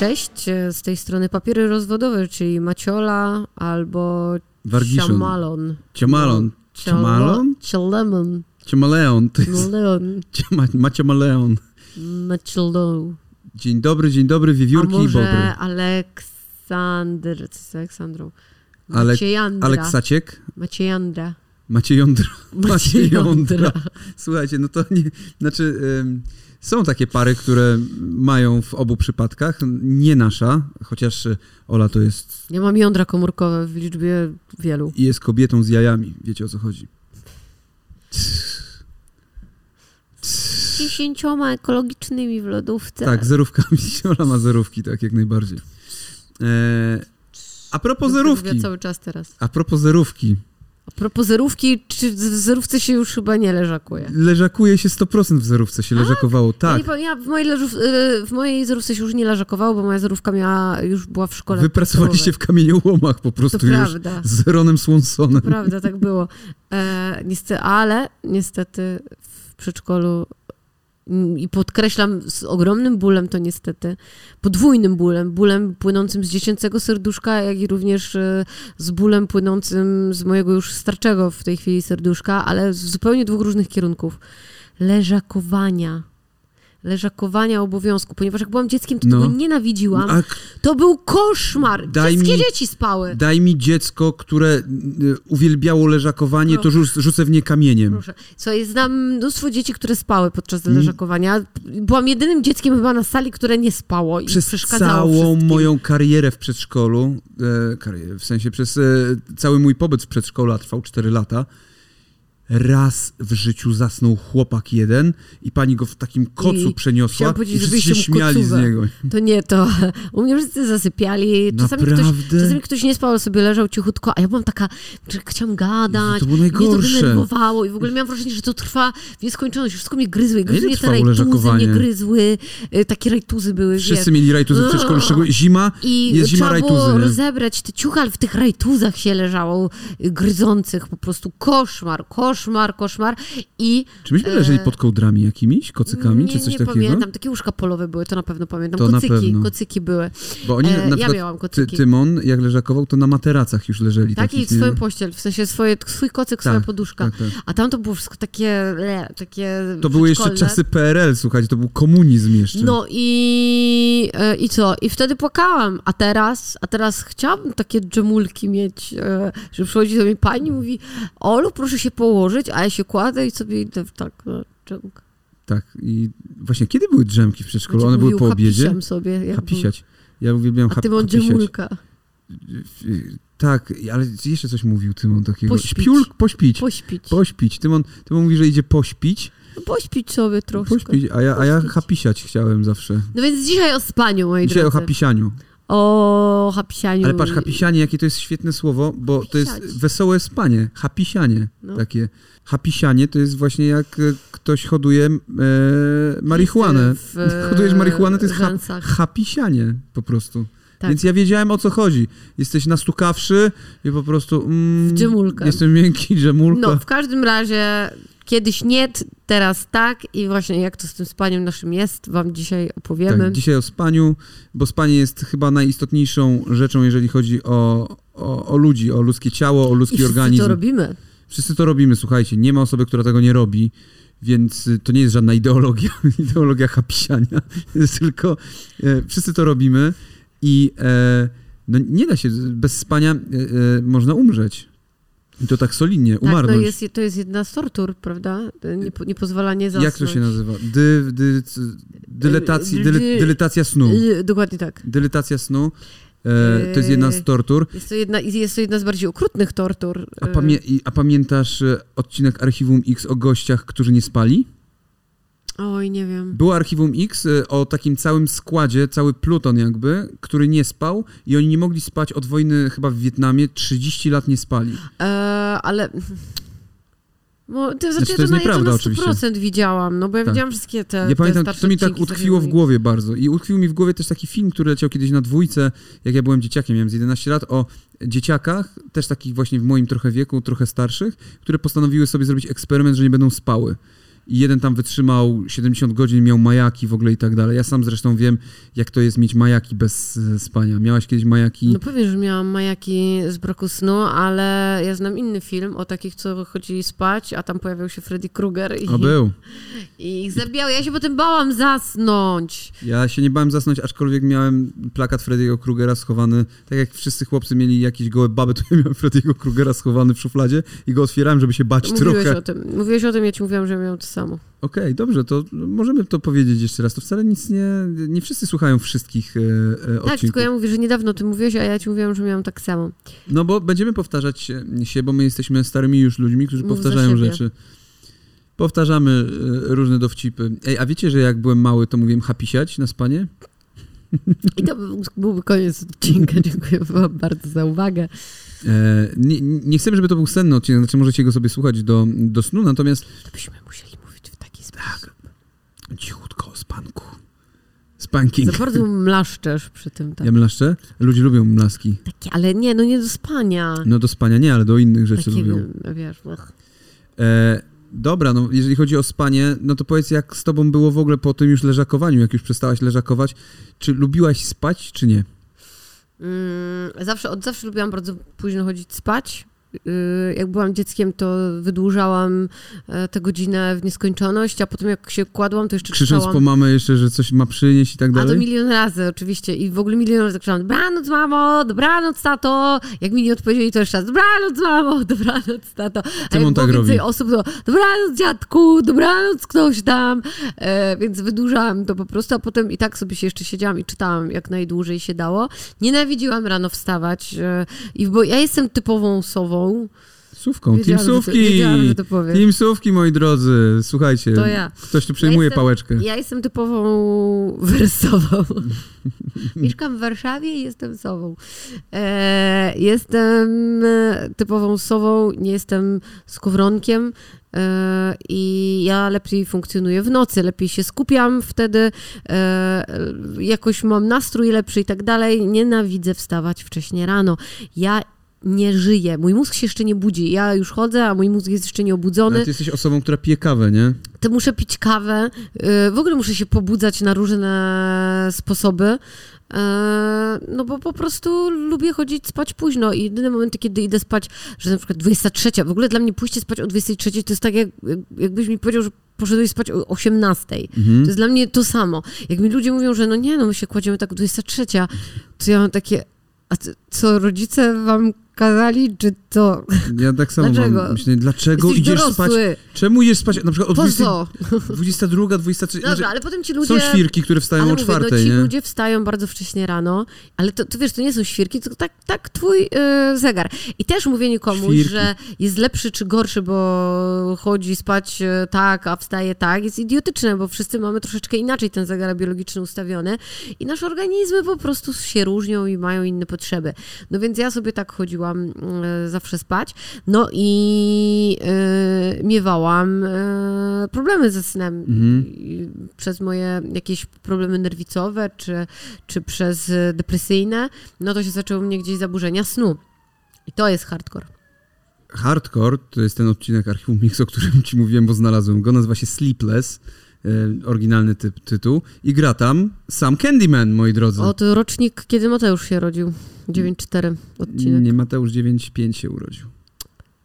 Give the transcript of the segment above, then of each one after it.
Cześć, e, z tej strony papiery rozwodowe, czyli Maciola albo Wargiszon. Ciamalon. Ciamalon. Ciamalon? Cialemon. Ciamaleon. To jest... Leon. Ciama, Maciamaleon. Macielon. Dzień dobry, dzień dobry, A wiewiórki i bobry. Aleksander, co z Aleksandrą? Ale- Maciejandra. Aleksaciek? Maciejandra. Macie jądro. Macie jądra. Maciejandra. Słuchajcie, no to nie... Znaczy, ym, są takie pary, które mają w obu przypadkach. Nie nasza, chociaż Ola to jest... Ja mam jądra komórkowe w liczbie wielu. i jest kobietą z jajami. Wiecie o co chodzi. Z dziesięcioma ekologicznymi w lodówce. Tak, zerówkami. Ola ma zerówki, tak, jak najbardziej. E, a propos zerówki. Cały czas teraz. A propos zerówki. A propos zerówki, czy w zerówce się już chyba nie leżakuje? Leżakuje się 100% w zerówce, się leżakowało. Ja, Tak. nie, powiem, ja w, mojej leżów, y, w mojej zerówce się już nie leżakowało, bo moja zerówka miała, już była w szkole Wypracowaliście w kamieniołomach po To prostu już prawda. z Ronem Swansonem. Prawda, tak było. E, niestety, ale niestety w przedszkolu i podkreślam z ogromnym bólem to niestety, podwójnym bólem, bólem płynącym z dziecięcego serduszka, jak i również e, z bólem płynącym z mojego już starczego w tej chwili serduszka, ale z zupełnie dwóch różnych kierunków. Leżakowania. Leżakowania obowiązku, ponieważ jak byłam dzieckiem, to No. tego nienawidziłam. A To był koszmar. Daj Wszystkie mi- dzieci spały. daj mi dziecko, które y, uwielbiało leżakowanie, to rzuc, rzucę w nie kamieniem. Proszę. Słuchaj, znam mnóstwo dzieci, które spały podczas Mm. leżakowania. Byłam jedynym dzieckiem chyba na sali, które nie spało i Przez przeszkadzało całą wszystkim. moją karierę w przedszkolu, e, karierę, w sensie przez e, cały mój pobyt w przedszkolu, a trwał 4 lata, raz w życiu zasnął chłopak jeden i pani go w takim kocu I przeniosła i wszyscy się śmiali z niego. To nie to. U mnie wszyscy zasypiali. Czasami ktoś, czasami ktoś nie spał, sobie leżał cichutko, a ja byłam taka, że chciałam gadać. To było Mnie to najgorsze. denerwowało i w ogóle miałam wrażenie, że to trwa w nieskończoność. Wszystko mnie gryzły. Gryzły mnie te rajtuzy, mnie gryzły. y, Takie rajtuzy były, Wszyscy mieli rajtuzy w przedszkolu, szczególnie zima, I jest zima trzeba było rajtuzy, nie? rozebrać te ciuchy, ale w tych rajtuzach się leżało, gryzących, po prostu koszmar, koszmar, koszmar. I Czy myśmy E, leżeli pod kołdrami jakimiś, kocykami, nie, czy coś nie takiego? pamiętam, takie łóżka polowe były, to na pewno pamiętam. To na kocyki, pewno. kocyki były. Bo oni E, na ja miałam ty, kocyki. Tymon, jak leżakował, to na materacach już leżeli. Tak, i takich, nie? swoją pościel, w sensie swoje, swój kocyk, swoja Tak, poduszka. Tak, tak. A tam to było wszystko takie, takie To były jeszcze czasy PRL, słuchajcie, to był komunizm jeszcze. No i, e, i co? I wtedy płakałam. A teraz, a teraz chciałabym takie dżemulki mieć, że przychodzi do mnie pani i mówi Olu, proszę się położyć, a ja się kładę i sobie idę w tak no, dżemka. Tak, i właśnie kiedy były drzemki w przedszkolu? One były po obiedzie? Sobie. jak Hapisiać. Ja uwielbiam hap, hapisiać. Tak, ale jeszcze coś mówił Tymon takiego. Pośpić. Śpiul, pośpić. Pośpić. Pośpić. Tymon, Tymon mówi, że idzie pośpić, No, pośpić sobie troszkę. pośpić a, ja, a ja hapisiać chciałem zawsze. No więc dzisiaj o spaniu, moi Dzisiaj o drodzy. hapisianiu. O hapisianiu. Ale patrz, hapisianie, jakie to jest świetne słowo, bo to jest Hapisiać. wesołe spanie. Hapisianie No. takie. Hapisianie to jest właśnie jak e, ktoś hoduje e, marihuanę. W, Hodujesz marihuanę, to jest rzęsach. hapisianie po prostu. Tak. Więc ja wiedziałem o co chodzi. Jesteś nastukawszy i po prostu... Mm, W dżemulkę. Jestem miękki, dżemulka. No, w każdym razie kiedyś nie, teraz tak i właśnie jak to z tym spaniem naszym jest, wam dzisiaj opowiemy. Tak, dzisiaj o spaniu, bo spanie jest chyba najistotniejszą rzeczą, jeżeli chodzi o, o, o ludzi, o ludzkie ciało, o I ludzki wszyscy organizm. to robimy. Wszyscy to robimy, słuchajcie, nie ma osoby, która tego nie robi, więc y, to nie jest żadna ideologia, ideologia hapisiania, jest tylko e, wszyscy to robimy i e, no, nie da się, bez spania e, e, można umrzeć. I to tak solidnie, Tak, umarnąć. no jest, to jest jedna z tortur, prawda? Nie, nie pozwalanie zasnąć. Jak to się nazywa? Dy, dy, dyletacji, dyletacja snu. Dokładnie tak. Dyletacja snu e, to jest jedna z tortur. Jest to jedna, jest to jedna z bardziej okrutnych tortur. A, Y, pamię- a pamiętasz e, odcinek Archiwum X o gościach, którzy nie spali? Oj, nie wiem. Było Archiwum X y, o takim całym składzie, cały pluton jakby, który nie spał i oni nie mogli spać od wojny chyba w Wietnamie, 30 lat nie spali. E, ale... Bo, to, znaczy, to ja jest nieprawda ja to na 100% oczywiście. widziałam, no bo ja Tak. widziałam wszystkie te Ja te pamiętam, starsze to mi tak utkwiło w głowie bardzo i utkwił mi w głowie też taki film, który leciał kiedyś na dwójce, jak ja byłem dzieciakiem, miałem z 11 lat, o dzieciakach, też takich właśnie w moim trochę wieku, trochę starszych, które postanowiły sobie zrobić eksperyment, że nie będą spały. I jeden tam wytrzymał 70 godzin, miał majaki w ogóle i tak dalej. Ja sam zresztą wiem, jak to jest mieć majaki bez e, spania. Miałaś kiedyś majaki? No powiem, że miałam majaki z braku snu, ale ja znam inny film o takich, co chodzili spać, a tam pojawiał się Freddy Krueger i, O, był. i ich zabijał. Ja się potem bałam zasnąć. Ja się nie bałem zasnąć, aczkolwiek miałem plakat Freddy'ego Krugera schowany, tak jak wszyscy chłopcy mieli jakieś gołe baby, to ja miałem Freddy'ego Krugera schowany w szufladzie i go otwierałem, żeby się bać Mówiłeś trochę. o tym. Mówiłeś o tym, ja ci mówiłam, że miałam to samo. Okej, dobrze, to możemy to powiedzieć jeszcze raz. To wcale nic nie... Nie wszyscy słuchają wszystkich e, e, Tak, tylko ja mówię, że niedawno o tym mówiłeś, a ja ci mówiłam, że miałam tak samo. No bo będziemy powtarzać się- bo my jesteśmy starymi już ludźmi, którzy Mów za powtarzają rzeczy. Powtarzamy e, różne dowcipy. Ej, a wiecie, że jak byłem mały, to mówiłem hapisiać na spanie? I to był- byłby koniec odcinka. Dziękuję wam bardzo za uwagę. E, nie, nie chcemy, żeby to był senny odcinek, znaczy możecie go sobie słuchać do, do snu, natomiast To byśmy musieli sposób. cichutko o spanku. Spanking. Za bardzo mlaszczesz przy tym. Tak. Ja mlaszczę? Ludzie lubią mlaski. Takie, ale nie, no nie do spania. No do spania nie, ale do innych rzeczy Takie, lubią. no, wiesz, ach. E, dobra, no jeżeli chodzi o spanie, no to powiedz jak z tobą było w ogóle po tym już leżakowaniu, jak już przestałaś leżakować, czy lubiłaś spać, czy nie? Mm, zawsze, od zawsze lubiłam bardzo późno chodzić spać. Yy, Jak byłam dzieckiem, to wydłużałam e, tę godzinę w nieskończoność, a potem jak się kładłam, to jeszcze Krzycząc czytałam. po mamę jeszcze, że coś ma przynieść i tak A to dalej? milion razy oczywiście i w ogóle milion razy krzyczałam dobranoc mamo, dobranoc tato. Jak mi nie odpowiedzieli, to jeszcze raz dobranoc mamo, dobranoc tato. A jak tak więcej robi. osób, to dobranoc dziadku, dobranoc ktoś tam. E, więc wydłużałam to po prostu, a potem i tak sobie się jeszcze siedziałam i czytałam jak najdłużej się dało. Nienawidziłam rano wstać e, i bo ja jestem typową sową. Sówką, że to powiesz. Teamsówki, moi drodzy, słuchajcie, To ja. ktoś tu przejmuje jestem- pałeczkę. Ja jestem typową wersową. Mieszkam w Warszawie i jestem sową. E, jestem e, typową sową, nie jestem skowronkiem. E, I ja lepiej funkcjonuję w nocy, lepiej się skupiam wtedy, e, jakoś mam nastrój lepszy i tak dalej. Nienawidzę wstawać wcześnie rano. Ja nie żyję, mój mózg się jeszcze nie budzi. Ja już chodzę, a mój mózg jest jeszcze nie obudzony Ale ty jesteś osobą, która pije kawę, nie? to muszę pić kawę. y, W ogóle muszę się pobudzać na różne sposoby. e, No bo po prostu lubię chodzić spać późno i jedyne momenty, kiedy idę spać, że na przykład 23, w ogóle dla mnie pójście spać o 23 to jest tak, jak, jak- jakbyś mi powiedział, że poszedłeś spać o 18. Mhm. To jest dla mnie to samo. Jak mi ludzie mówią, że no nie, no my się kładziemy tak o 23, to ja mam takie, a co rodzice wam kazali, czy to? Ja tak samo Dlaczego? mam. Myślę, dlaczego Jesteś idziesz dorosły. spać? Czemu idziesz spać na przykład o Po 20, co? 22, 23? Dobra, znaczy, ale potem ci ludzie... Są świrki, które wstają Ale o mówię, czwartej, no ci nie? ludzie wstają bardzo wcześnie rano, ale to, to wiesz, to nie są świrki, tylko tak, tak twój y, zegar. I też mówienie komuś, Świrki. że jest lepszy czy gorszy, bo chodzi spać y, tak, a wstaje tak, jest idiotyczne, bo wszyscy mamy troszeczkę inaczej ten zegar biologiczny ustawiony i nasze organizmy po prostu się różnią i mają inne potrzeby. No więc ja sobie tak chodziłam y, zawsze spać, no i y, miewałam y, problemy ze snem Mhm. przez moje jakieś problemy nerwicowe, czy, czy przez depresyjne, no to się zaczęły u mnie gdzieś zaburzenia snu. I to jest hardcore. Hardcore to jest ten odcinek Archiwum Mix, o którym ci mówiłem, bo znalazłem go. Nazywa się Sleepless, e, oryginalny typ, tytuł. I gra tam sam Candyman, moi drodzy. O, to rocznik, kiedy Mateusz się rodził. 9-4 odcinek. Nie, Mateusz 9.5 się urodził.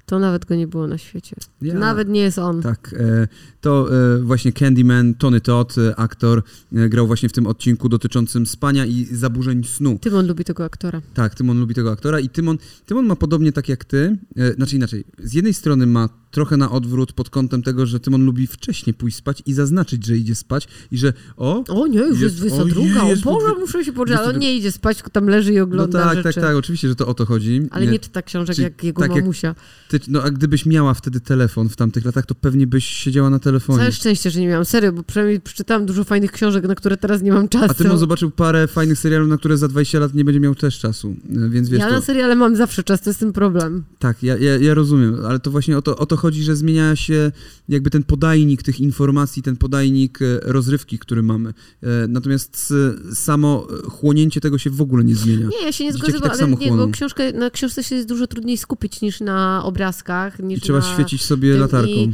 To nawet go nie było na świecie. Ja- Nawet nie jest on. Tak, e, to e, właśnie Candyman, Tony Todd, e, aktor, grał właśnie w tym odcinku dotyczącym spania i zaburzeń snu. Tymon lubi tego aktora. Tak, Tymon lubi tego aktora i Tymon, Tymon ma podobnie tak jak ty, znaczy inaczej, z jednej strony ma trochę na odwrót pod kątem tego, że Tymon lubi wcześnie pójść spać i zaznaczyć, że idzie spać i że o, O nie, już jest, Jest- 22. ojej, O jest Boże, muszę się poczekać. Ale on 22. nie idzie spać, tylko tam leży i no ogląda tak, rzeczy. tak, tak, oczywiście, że to o to chodzi. Ale nie czyta książek Czyli jak jego tak jak- mamusia. Ty, no a gdybyś miała wtedy telefon w tamtych latach, to pewnie byś siedziała na telefonie. Całe szczęście, że nie miałam. Serio, bo przynajmniej przeczytałam dużo fajnych książek, na które teraz nie mam czasu. A Tymon zobaczył parę fajnych serialów, na które za 20 lat nie będzie miał też czasu, e, więc wiesz ja to... na seriale mam zawsze czas, to jest ten problem. Tak, ja, ja, ja rozumiem, ale to właśnie o to, o to chodzi, że zmienia się jakby ten podajnik tych informacji, ten podajnik e, rozrywki, który mamy. E, Natomiast samo e, chłonięcie tego się w ogóle nie zmienia. Nie, ja się nie Dzieciaki zgodzę, bo, tak ale nie, bo książkę, na książce się jest dużo trudniej skupić niż na obrazkach. Niż I trzeba na świecić sobie tym latarką. i-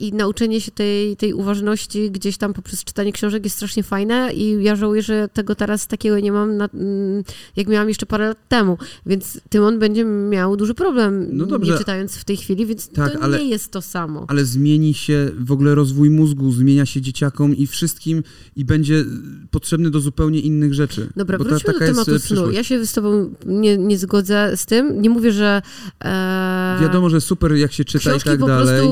i nauczenie się tej, tej uważności gdzieś tam poprzez czytanie książek jest strasznie fajne i ja żałuję, że tego teraz takiego nie mam, na, mm, jak miałam jeszcze parę lat temu, więc Tymon będzie miał duży problem, No dobrze. nie czytając w tej chwili, więc Tak, to ale- nie jest to samo. Ale zmieni się w ogóle rozwój mózgu, zmienia się dzieciakom i wszystkim i będzie potrzebny do zupełnie innych rzeczy. Dobra, Bo ta- wróćmy do taka jest, tematu e, snu. Ja się z tobą nie, nie zgodzę z tym. Nie mówię, że... E, Wiadomo, że super jak się czyta Książki i tak dalej.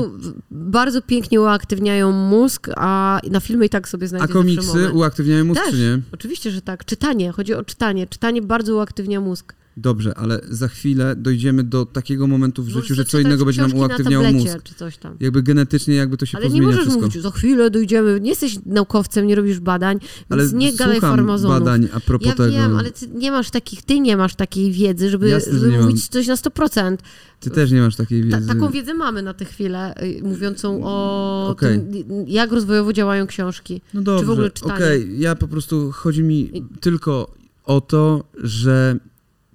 Bardzo pięknie uaktywniają mózg, a na filmy i tak sobie A znajdzie zawsze komiksy uaktywniają mózg, Też. czy nie? Oczywiście, że tak. Czytanie, chodzi o czytanie. Czytanie bardzo uaktywnia mózg. Dobrze, ale za chwilę dojdziemy do takiego momentu w życiu, Możesz że co innego będzie nam uaktywniało na tablecie, mózg. czy coś tam. Jakby genetycznie jakby to się Ale nie pozmienia możesz wszystko. mówić, za chwilę dojdziemy. Nie jesteś naukowcem, nie robisz badań, Ale nie gadaj farmazonów. badań a propos Ja tego. wiem, ale ty nie masz takich, ty nie masz takiej wiedzy, żeby, Jasne, że żeby nie mówić mam. coś na 100%. Ty też nie masz takiej Ta, wiedzy. taką wiedzę mamy na tę chwilę, y, mówiącą o Okej. tym, jak rozwojowo działają książki. No dobrze, w ogóle czytanie. okej, ja po prostu, chodzi mi tylko o to, że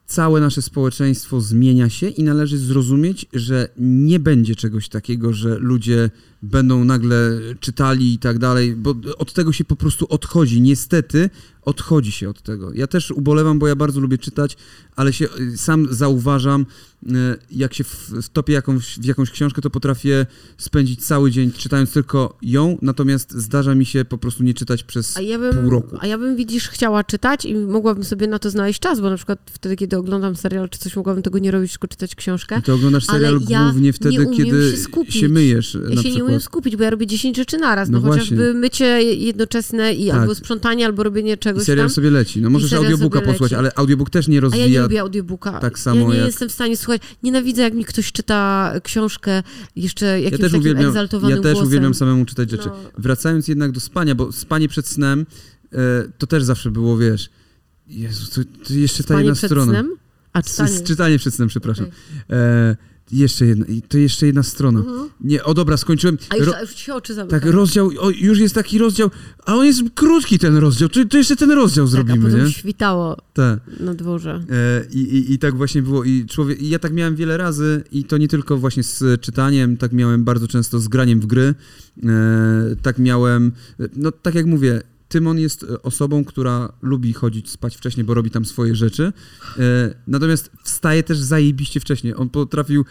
całe nasze społeczeństwo zmienia się i należy zrozumieć, że nie będzie czegoś takiego, że ludzie będą nagle czytali i tak dalej, bo od tego się po prostu odchodzi. Niestety odchodzi się od tego. Ja też ubolewam, bo ja bardzo lubię czytać, ale się y, sam zauważam, y, jak się wtopię jakąś, w jakąś książkę, to potrafię spędzić cały dzień czytając tylko ją, natomiast zdarza mi się po prostu nie czytać przez A ja bym, pół roku. A ja bym, widzisz, chciała czytać i mogłabym sobie na to znaleźć czas, bo na przykład wtedy, kiedy oglądam serial czy coś, mogłabym tego nie robić, tylko czytać książkę. I to oglądasz Ale serial ja głównie nie wtedy, kiedy się się myjesz Ja na się nie przykład. umiem skupić, bo ja robię 10 rzeczy naraz. No, No chociażby mycie jednoczesne i Tak. albo sprzątanie, albo robienie I czegoś serial tam. sobie leci. No możesz audiobooka posłuchać, ale audiobook też nie A ja rozwija. nie lubię audiobooka. tak samo ja nie jak- jestem w stanie słuchać. Nienawidzę, jak mi ktoś czyta książkę jeszcze ja jakimś też takim uwielbiam, egzaltowanym ja też głosem. uwielbiam samemu czytać rzeczy. No. Wracając jednak do spania, bo spanie przed snem e, to też zawsze było, wiesz, Jezu, to, to jeszcze ta Spanie jedna przed strona. snem? A czytanie. s- czytanie przed snem, przepraszam. Okej. E, jeszcze jedna, to jeszcze jedna strona. Mhm. Nie, o dobra, skończyłem. A już, a już się oczy zamykają. tak, rozdział, o, już jest taki rozdział, a on jest krótki ten rozdział, to, to jeszcze ten rozdział Tak, a zrobimy, potem nie? świtało Tak. na dworze. E, I, i, I tak właśnie było. I człowiek, i ja tak miałem wiele razy, i to nie tylko właśnie z czytaniem, tak miałem bardzo często z graniem w gry. E, tak miałem, e, no tak jak mówię, Tymon jest e, osobą, która lubi chodzić spać wcześniej, bo robi tam swoje rzeczy. E, natomiast wstaje też zajebiście wcześnie. On potrafił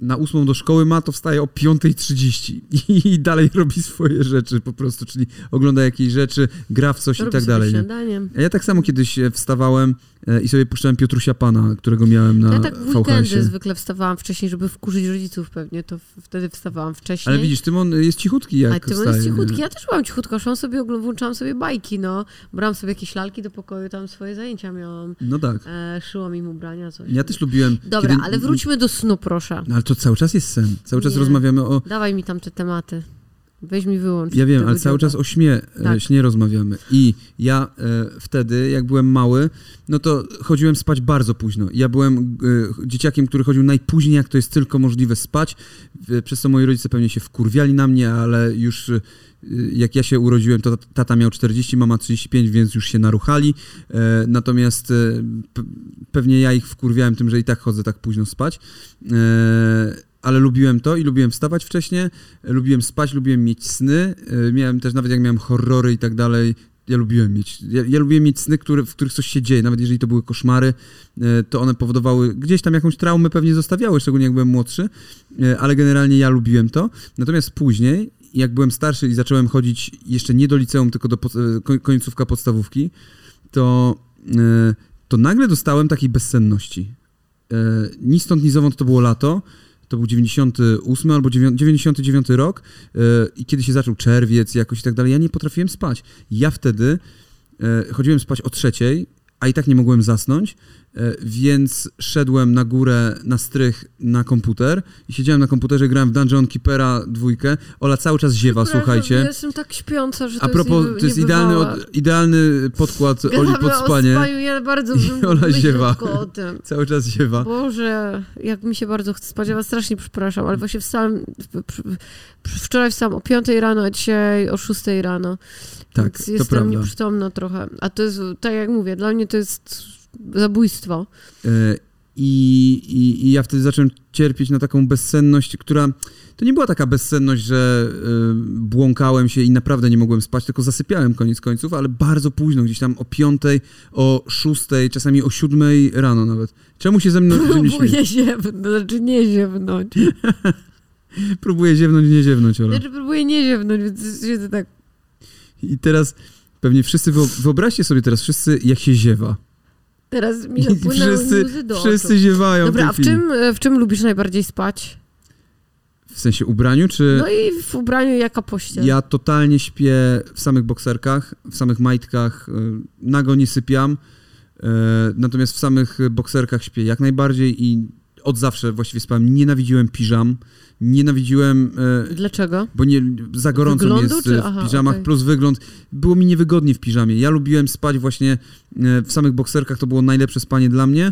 na ósmą do szkoły ma, to wstaje o 5.30 i, dalej robi swoje rzeczy po prostu, czyli ogląda jakieś rzeczy, gra w coś Robi i tak dalej. Nie? śniadanie. Ja tak samo kiedyś e, wstawałem i sobie puszczałem Piotrusia Pana, którego miałem na Ja tak w weekendy zwykle wstawałam wcześniej, żeby wkurzyć rodziców pewnie, to wtedy wstawałam wcześniej. Ale widzisz, Tymon jest cichutki jak Ale ty wstaje. jest nie? cichutki. Ja też byłam cichutka, szłam sobie, włączałam sobie bajki, no. Brałam sobie jakieś lalki do pokoju, tam swoje zajęcia miałam. No tak. E, szyłam im ubrania, coś. Ja też lubiłem... Dobra, kiedy- ale wróćmy do snu, proszę. No ale to cały czas jest sen. Cały czas Nie. rozmawiamy o... Dawaj mi tam te tematy. Weź mi wyłącz. Ja wiem, ale cały czas o śnie, e, Tak. śnie rozmawiamy. I ja e, wtedy, jak byłem mały, no to chodziłem spać bardzo późno. Ja byłem e, dzieciakiem, który chodził najpóźniej, jak to jest tylko możliwe spać. E, Przez co moi rodzice pewnie się wkurwiali na mnie, ale już e, jak ja się urodziłem, to tata miał 40, mama 35, więc już się naruchali. E, natomiast pe- pewnie ja ich wkurwiałem tym, że i tak chodzę tak późno spać. Ale lubiłem to i lubiłem wstawać wcześniej, lubiłem spać, lubiłem mieć sny. e, Miałem też, nawet jak miałem horrory i tak dalej, ja lubiłem mieć. Ja, ja lubiłem mieć sny, które, w których coś się dzieje, nawet jeżeli to były koszmary, e, to one powodowały gdzieś tam jakąś traumę pewnie zostawiały, szczególnie jak byłem młodszy, e, ale generalnie ja lubiłem to. Natomiast później, jak byłem starszy i zacząłem chodzić jeszcze nie do liceum, tylko do końcówka podstawówki, to, to nagle dostałem takiej bezsenności. Ni stąd, ni zowąd to było lato. To był 98 albo 9 99 rok e, i kiedy się zaczął czerwiec jakoś i tak dalej, ja nie potrafiłem spać. Ja wtedy e, chodziłem spać o trzeciej, a i tak nie mogłem zasnąć, więc szedłem na górę, na strych, na komputer i siedziałem na komputerze, grałem w Dungeon Keepera dwójkę. Ola cały czas ziewa, Przepraszam, słuchajcie. Ja jestem tak śpiąca, że to A propos, jest, to jest idealny, od, idealny podkład Oli Gadamy pod o spanie. spaniu, ja bardzo I Ola ziewa. o tym. Cały czas ziewa. Boże, jak mi się bardzo chce spać, ja was strasznie przepraszam, ale właśnie wstałam, w- przy- przy- wczoraj wstałam o 5 rano, a dzisiaj o 6 rano. Tak, Więc to jestem prawda. nieprzytomna trochę. A to jest, tak jak mówię, dla mnie to jest zabójstwo. E, i, i, I ja wtedy zacząłem cierpieć na taką bezsenność, która to nie była taka bezsenność, że y, błąkałem się i naprawdę nie mogłem spać, tylko zasypiałem koniec końców, ale bardzo późno, gdzieś tam o piątej, o szóstej, czasami o siódmej rano nawet. Czemu się ze mną? Próbuję ziewnąć, znaczy nie ziewnąć. Próbuję ziewnąć, nie ziewnąć, Ola. Znaczy próbuję nie ziewnąć, więc siedzę tak. I teraz pewnie wszyscy, wyo- wyobraźcie sobie teraz wszyscy, jak się ziewa. Teraz mi napłynęły wszyscy, łzy do wszyscy oczu. ziewają Dobra, w a w czym, e, w czym lubisz najbardziej spać? W sensie ubraniu, czy... No i w ubraniu jaka pościel? Ja totalnie śpię w samych bokserkach, w samych majtkach, y, nago nie sypiam, y, natomiast w samych bokserkach śpię jak najbardziej i od zawsze właściwie spałem. Nienawidziłem piżam, nienawidziłem, y, Dlaczego? bo nie, za gorąco Wyglądu, jest czy- w aha, piżamach, okej. plus wygląd. Było mi niewygodnie w piżamie. Ja lubiłem spać właśnie y, w samych bokserkach, to było najlepsze spanie dla mnie.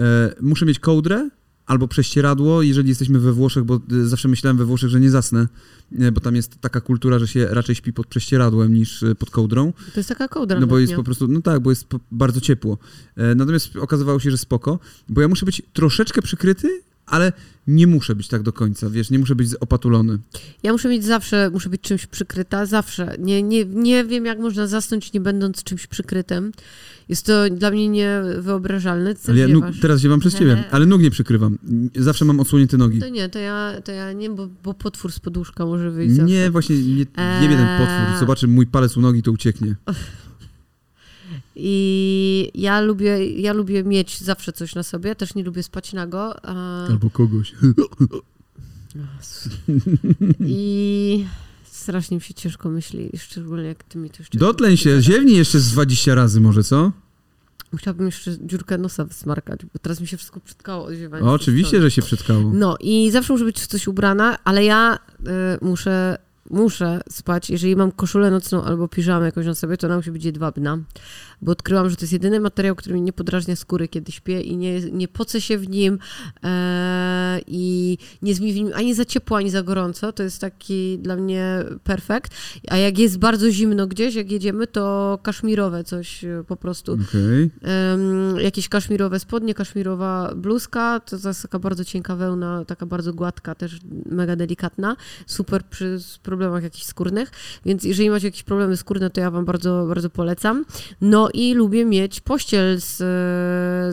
Y, Muszę mieć kołdrę, albo prześcieradło, jeżeli jesteśmy we Włoszech, bo y, zawsze myślałem we Włoszech, że nie zasnę, y, bo tam jest taka kultura, że się raczej śpi pod prześcieradłem niż pod kołdrą, To jest taka kołdra no bo jest letnia. po prostu, no tak, bo jest bardzo ciepło. E, Natomiast okazywało się, że spoko, bo ja muszę być troszeczkę przykryty, ale nie muszę być tak do końca, wiesz, nie muszę być opatulony. Ja muszę mieć zawsze, muszę być czymś przykryta, zawsze. Nie, nie, nie wiem, jak można zasnąć, nie będąc czymś przykrytym. Jest to dla mnie niewyobrażalne. Ale ja nóg, teraz ziewam przez ciebie, ale nóg nie przykrywam. Zawsze mam odsłonięte nogi. To nie, to ja, to ja nie, bo, bo potwór z poduszka może wyjść Nie, zawsze. właśnie nie, nie Eee. jeden potwór. Zobaczy mój palec u nogi, to ucieknie. I ja lubię, ja lubię mieć zawsze coś na sobie, też nie lubię spać nago. A... Albo kogoś. I strasznie mi się ciężko myśli, szczególnie jak ty mi to jeszcze... Dotleń się, ziewnij jeszcze z 20 razy może, co? Chciałabym jeszcze dziurkę nosa wysmarkać, bo teraz mi się wszystko przytkało od ziewania. O, oczywiście, że się przytkało. No i zawsze muszę być w coś ubrana, ale ja y, muszę, muszę spać, jeżeli mam koszulę nocną albo piżamę jakąś na sobie, to ona musi być jedwabna, bo odkryłam, że to jest jedyny materiał, który mi nie podrażnia skóry, kiedy śpię i nie, nie pocę się w nim e, i nie mi w nim ani za ciepło, ani za gorąco. To jest taki dla mnie perfekt. A jak jest bardzo zimno gdzieś, jak jedziemy, to kaszmirowe coś e, po prostu. Okej. Em, jakieś kaszmirowe spodnie, kaszmirowa bluzka, to jest taka bardzo cienka wełna, taka bardzo gładka, też mega delikatna, super przy problemach jakichś skórnych, więc jeżeli macie jakieś problemy skórne, to ja wam bardzo, bardzo polecam. No i lubię mieć pościel z,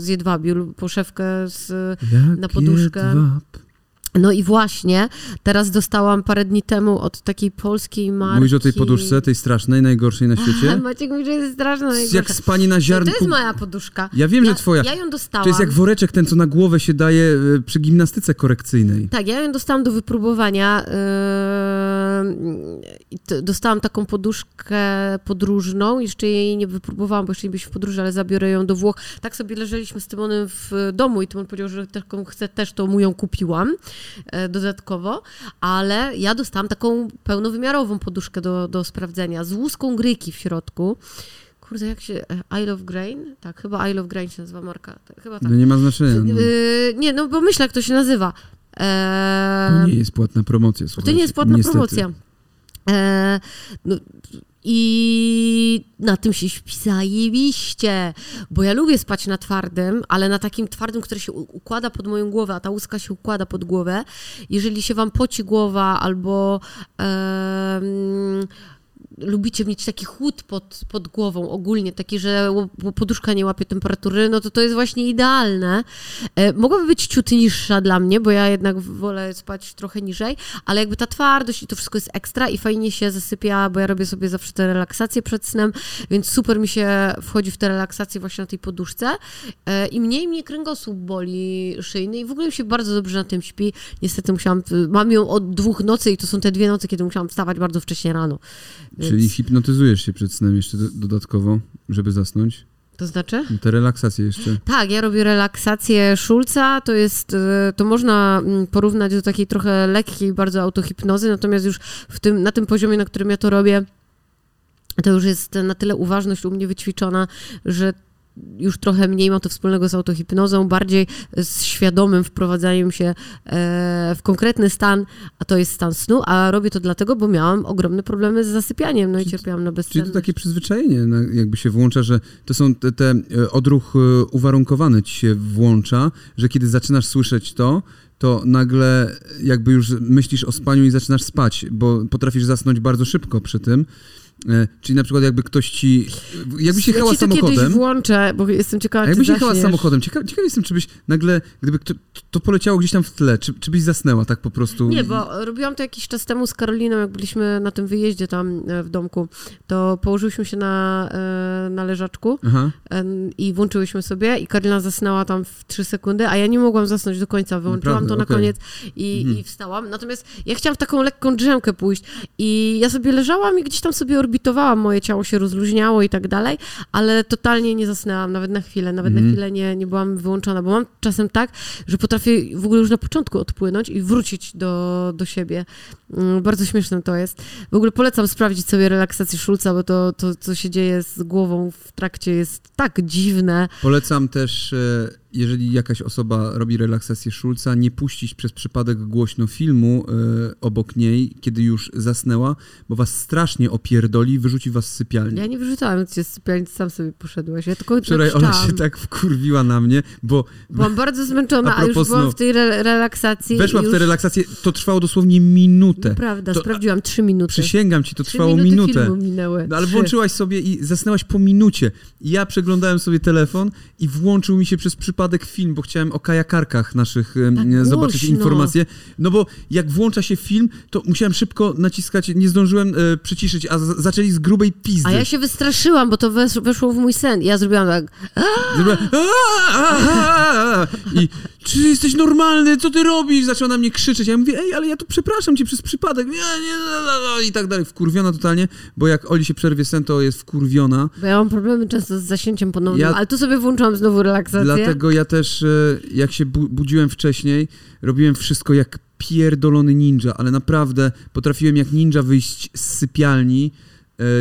z jedwabiu lub poszewkę z... Jak Na poduszkę. jedwab. No i właśnie, teraz dostałam parę dni temu od takiej polskiej marki... Mówisz o tej poduszce, tej strasznej, najgorszej na świecie? Maciek mówi, że jest straszna. Jak najgorsza. spanie na To ziarnku. jest moja poduszka. Ja wiem, ja, że twoja. Ja ją dostałam. To jest jak woreczek ten, co na głowę się daje y, przy gimnastyce korekcyjnej. Tak, ja ją dostałam do wypróbowania. Yy, to- dostałam taką poduszkę podróżną. Jeszcze jej nie wypróbowałam, bo jeszcze nie byliśmy w podróży, ale zabiorę ją do Włoch. Tak sobie leżeliśmy z Tymonem w domu i Tymon powiedział, że taką chcę też, to mu ją kupiłam dodatkowo. Ale ja dostałam taką pełnowymiarową poduszkę do, do sprawdzenia z łuską gryki w środku. Kurde, jak się... e, I Love Grain? Tak, chyba I Love Grain się nazywa marka. Chyba tak. No nie ma znaczenia. No. Yy, nie, no bo myślę, jak to się nazywa. Eee, To nie jest płatna promocja, to słuchajcie. nie jest płatna niestety. promocja. Eee, no, I na tym się śpi zajebiście, bo ja lubię spać na twardym, ale na takim twardym, który się układa pod moją głowę, a ta łuska się układa pod głowę. Jeżeli się wam poci głowa albo em, lubicie mieć taki chłód pod, pod głową ogólnie, taki, że poduszka nie łapie temperatury, no to to jest właśnie idealne. E, mogłaby być ciut niższa dla mnie, bo ja jednak wolę spać trochę niżej, ale jakby ta twardość i to wszystko jest ekstra i fajnie się zasypia, bo ja robię sobie zawsze te relaksacje przed snem, więc super mi się wchodzi w te relaksacje właśnie na tej poduszce e, i mniej mnie kręgosłup boli szyjny i w ogóle się bardzo dobrze na tym śpi. Niestety musiałam, mam ją od dwóch nocy i to są te dwie noce, kiedy musiałam wstawać bardzo wcześnie rano. Więc, Czyli hipnotyzujesz się przed snem jeszcze do, dodatkowo, żeby zasnąć. To znaczy? Te relaksacje jeszcze. Tak, ja robię relaksację Szulca, to jest, e, to można mm, porównać do takiej trochę lekkiej bardzo autohipnozy, natomiast już w tym, na tym poziomie, na którym ja to robię, to już jest na tyle uważność u mnie wyćwiczona, że już trochę mniej ma to wspólnego z autohipnozą, bardziej z świadomym wprowadzaniem się e, w konkretny stan, a to jest stan snu, a robię to dlatego, bo miałam ogromne problemy z zasypianiem, no i cierpiałam na Czyli bezsenność. to takie przyzwyczajenie jakby się włącza, że to są te, te e, odruch e, uwarunkowany ci się włącza, że kiedy zaczynasz słyszeć to, to nagle jakby już myślisz o spaniu i zaczynasz spać, bo potrafisz zasnąć bardzo szybko przy tym. E, Czyli na przykład jakby ktoś ci, jakbyś ja jechała ci to kiedyś samochodem, włączę, bo jestem ciekawa, a czy jakbyś jechała zaśniesz. samochodem, ciekaw, ciekaw jestem, czy byś nagle, gdyby to, to poleciało gdzieś tam w tle, czy, czy byś zasnęła tak po prostu? Nie, bo robiłam to jakiś czas temu z Karoliną, jak byliśmy na tym wyjeździe tam e, w domku, to położyliśmy się na, e, na leżaczku Aha. i włączyłyśmy sobie i Karolina zasnęła tam w 3 sekundy, a ja nie mogłam zasnąć do końca. Wyłączyłam Naprawdę? to na Okej. koniec i, Mhm. i wstałam. Natomiast ja chciałam w taką lekką drzemkę pójść i ja sobie leżałam i gdzieś tam sobie orbitowałam, moje ciało się rozluźniało i tak dalej, ale totalnie nie zasnęłam, nawet na chwilę, nawet Mhm. na chwilę nie, nie byłam wyłączona, bo mam czasem tak, że potrafię w ogóle już na początku odpłynąć i wrócić do, do siebie. Mm, Bardzo śmieszne to jest. W ogóle polecam sprawdzić sobie relaksację Szulca, bo to, to, co się dzieje z głową w trakcie jest tak dziwne. Polecam też, e, jeżeli jakaś osoba robi relaksację Szulca, nie puścić przez przypadek głośno filmu e, obok niej, kiedy już zasnęła, bo was strasznie opierdoli wyrzuci was z sypialni. Ja nie wyrzucałam cię z sypialni, sam sobie poszedłeś. Ja tylko Wczoraj ona się tak wkurwiła na mnie, bo Byłam bardzo zmęczona, A a, już propos byłam snu. w tej re relaksacji. weszła i w już... tę relaksację, to trwało dosłownie minutę. Prawda, To- sprawdziłam, trzy minuty. Przysięgam ci, to Trzy trwało minutę. minęły. No ale Trzy. włączyłaś sobie i zasnęłaś po minucie. I ja przeglądałem sobie telefon i włączył mi się przez przypadek film, bo chciałem o kajakarkach naszych Tak zobaczyć głośno. informacje. No bo jak włącza się film, to musiałem szybko naciskać, nie zdążyłem e, przyciszyć, a z- zaczęli z grubej pizdy. A ja się wystraszyłam, bo to wesz weszło w mój sen. Ja zrobiłam tak, Zrobiła, "A, a, a, a". I czy jesteś normalny? Co ty robisz? Zaczęła na mnie krzyczeć. Ja mówię, ej, ale ja tu przepraszam cię przez przypadek. Nie, nie, no, no, no. I tak dalej. Wkurwiona totalnie, bo jak Oli się przerwie sen, to jest wkurwiona. bo ja mam problemy często z zasięciem ponownym, Ja- ale tu sobie włączyłam znowu relaksację. Dlatego ja też, e, jak się bu- budziłem wcześniej, robiłem wszystko jak pierdolony ninja, ale naprawdę potrafiłem jak ninja wyjść z sypialni,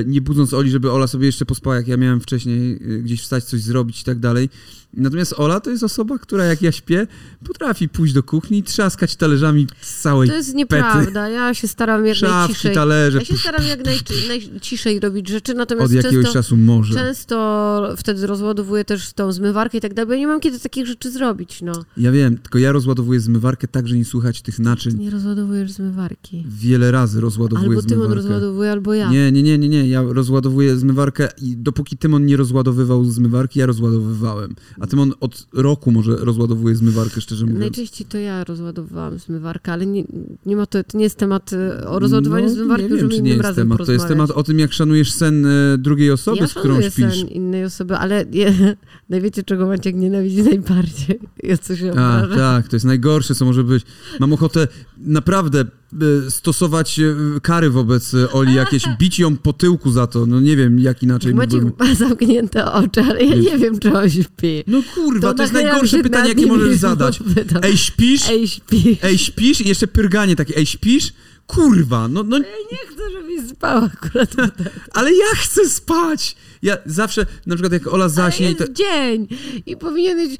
nie budząc Oli, żeby Ola sobie jeszcze pospała, jak ja miałem wcześniej e, gdzieś wstać, coś zrobić i tak dalej. Natomiast Ola to jest osoba, która jak ja śpię, potrafi pójść do kuchni i trzaskać talerzami z całej To jest nieprawda. Ja się staram jak szafki, najciszej. talerze. Ja się staram jak najci- najciszej robić rzeczy, natomiast Od jakiegoś często, czasu może. często wtedy rozładowuję też tą zmywarkę i tak dalej, bo ja nie mam kiedy takich rzeczy zrobić, no. Ja wiem, tylko ja rozładowuję zmywarkę tak, że nie słychać tych naczyń. Nie rozładowujesz zmywarki. Wiele razy rozładowuję Albo zmywarkę. rozładowuje, albo ja. Nie, nie, nie, nie, nie. Ja rozładowuję zmywarkę i dopóki Tymon nie rozładowywał zmywarki, ja rozładowywałem. A Tymon od roku może rozładowuje zmywarkę, szczerze mówiąc. Najczęściej to ja rozładowywałam zmywarkę, ale nie, nie ma to, to nie jest temat y, o rozładowaniu no, zmywarki, nie wiem, czy nie jest temat. To jest temat o tym, jak szanujesz sen e, drugiej osoby, ja z którą śpisz. sen innej osoby, ale je, najwiecie, czego Maciek nienawidzi najbardziej? Jest co się A, tak, to jest najgorsze, co może być. Mam ochotę naprawdę e, stosować e, kary wobec e, Oli, jakieś bić ją po tyłku za to. No nie wiem, jak inaczej Maciek mógłbym... ma zamknięte oczy, ale ja nie wiem, czy on śpi. No kurwa, to, jest nachylam najgorsze pytanie, jakie możesz zadać. pytam, Ej, śpisz? Ej, śpi. Ej, śpisz? I jeszcze pyrganie takie, ej, śpisz? Kurwa, no, no Ja nie chcę, żebyś spał akurat. ale ja chcę spać! Ja zawsze, na przykład jak Ola Ale zaśnie, to, jest dzień i powinieneś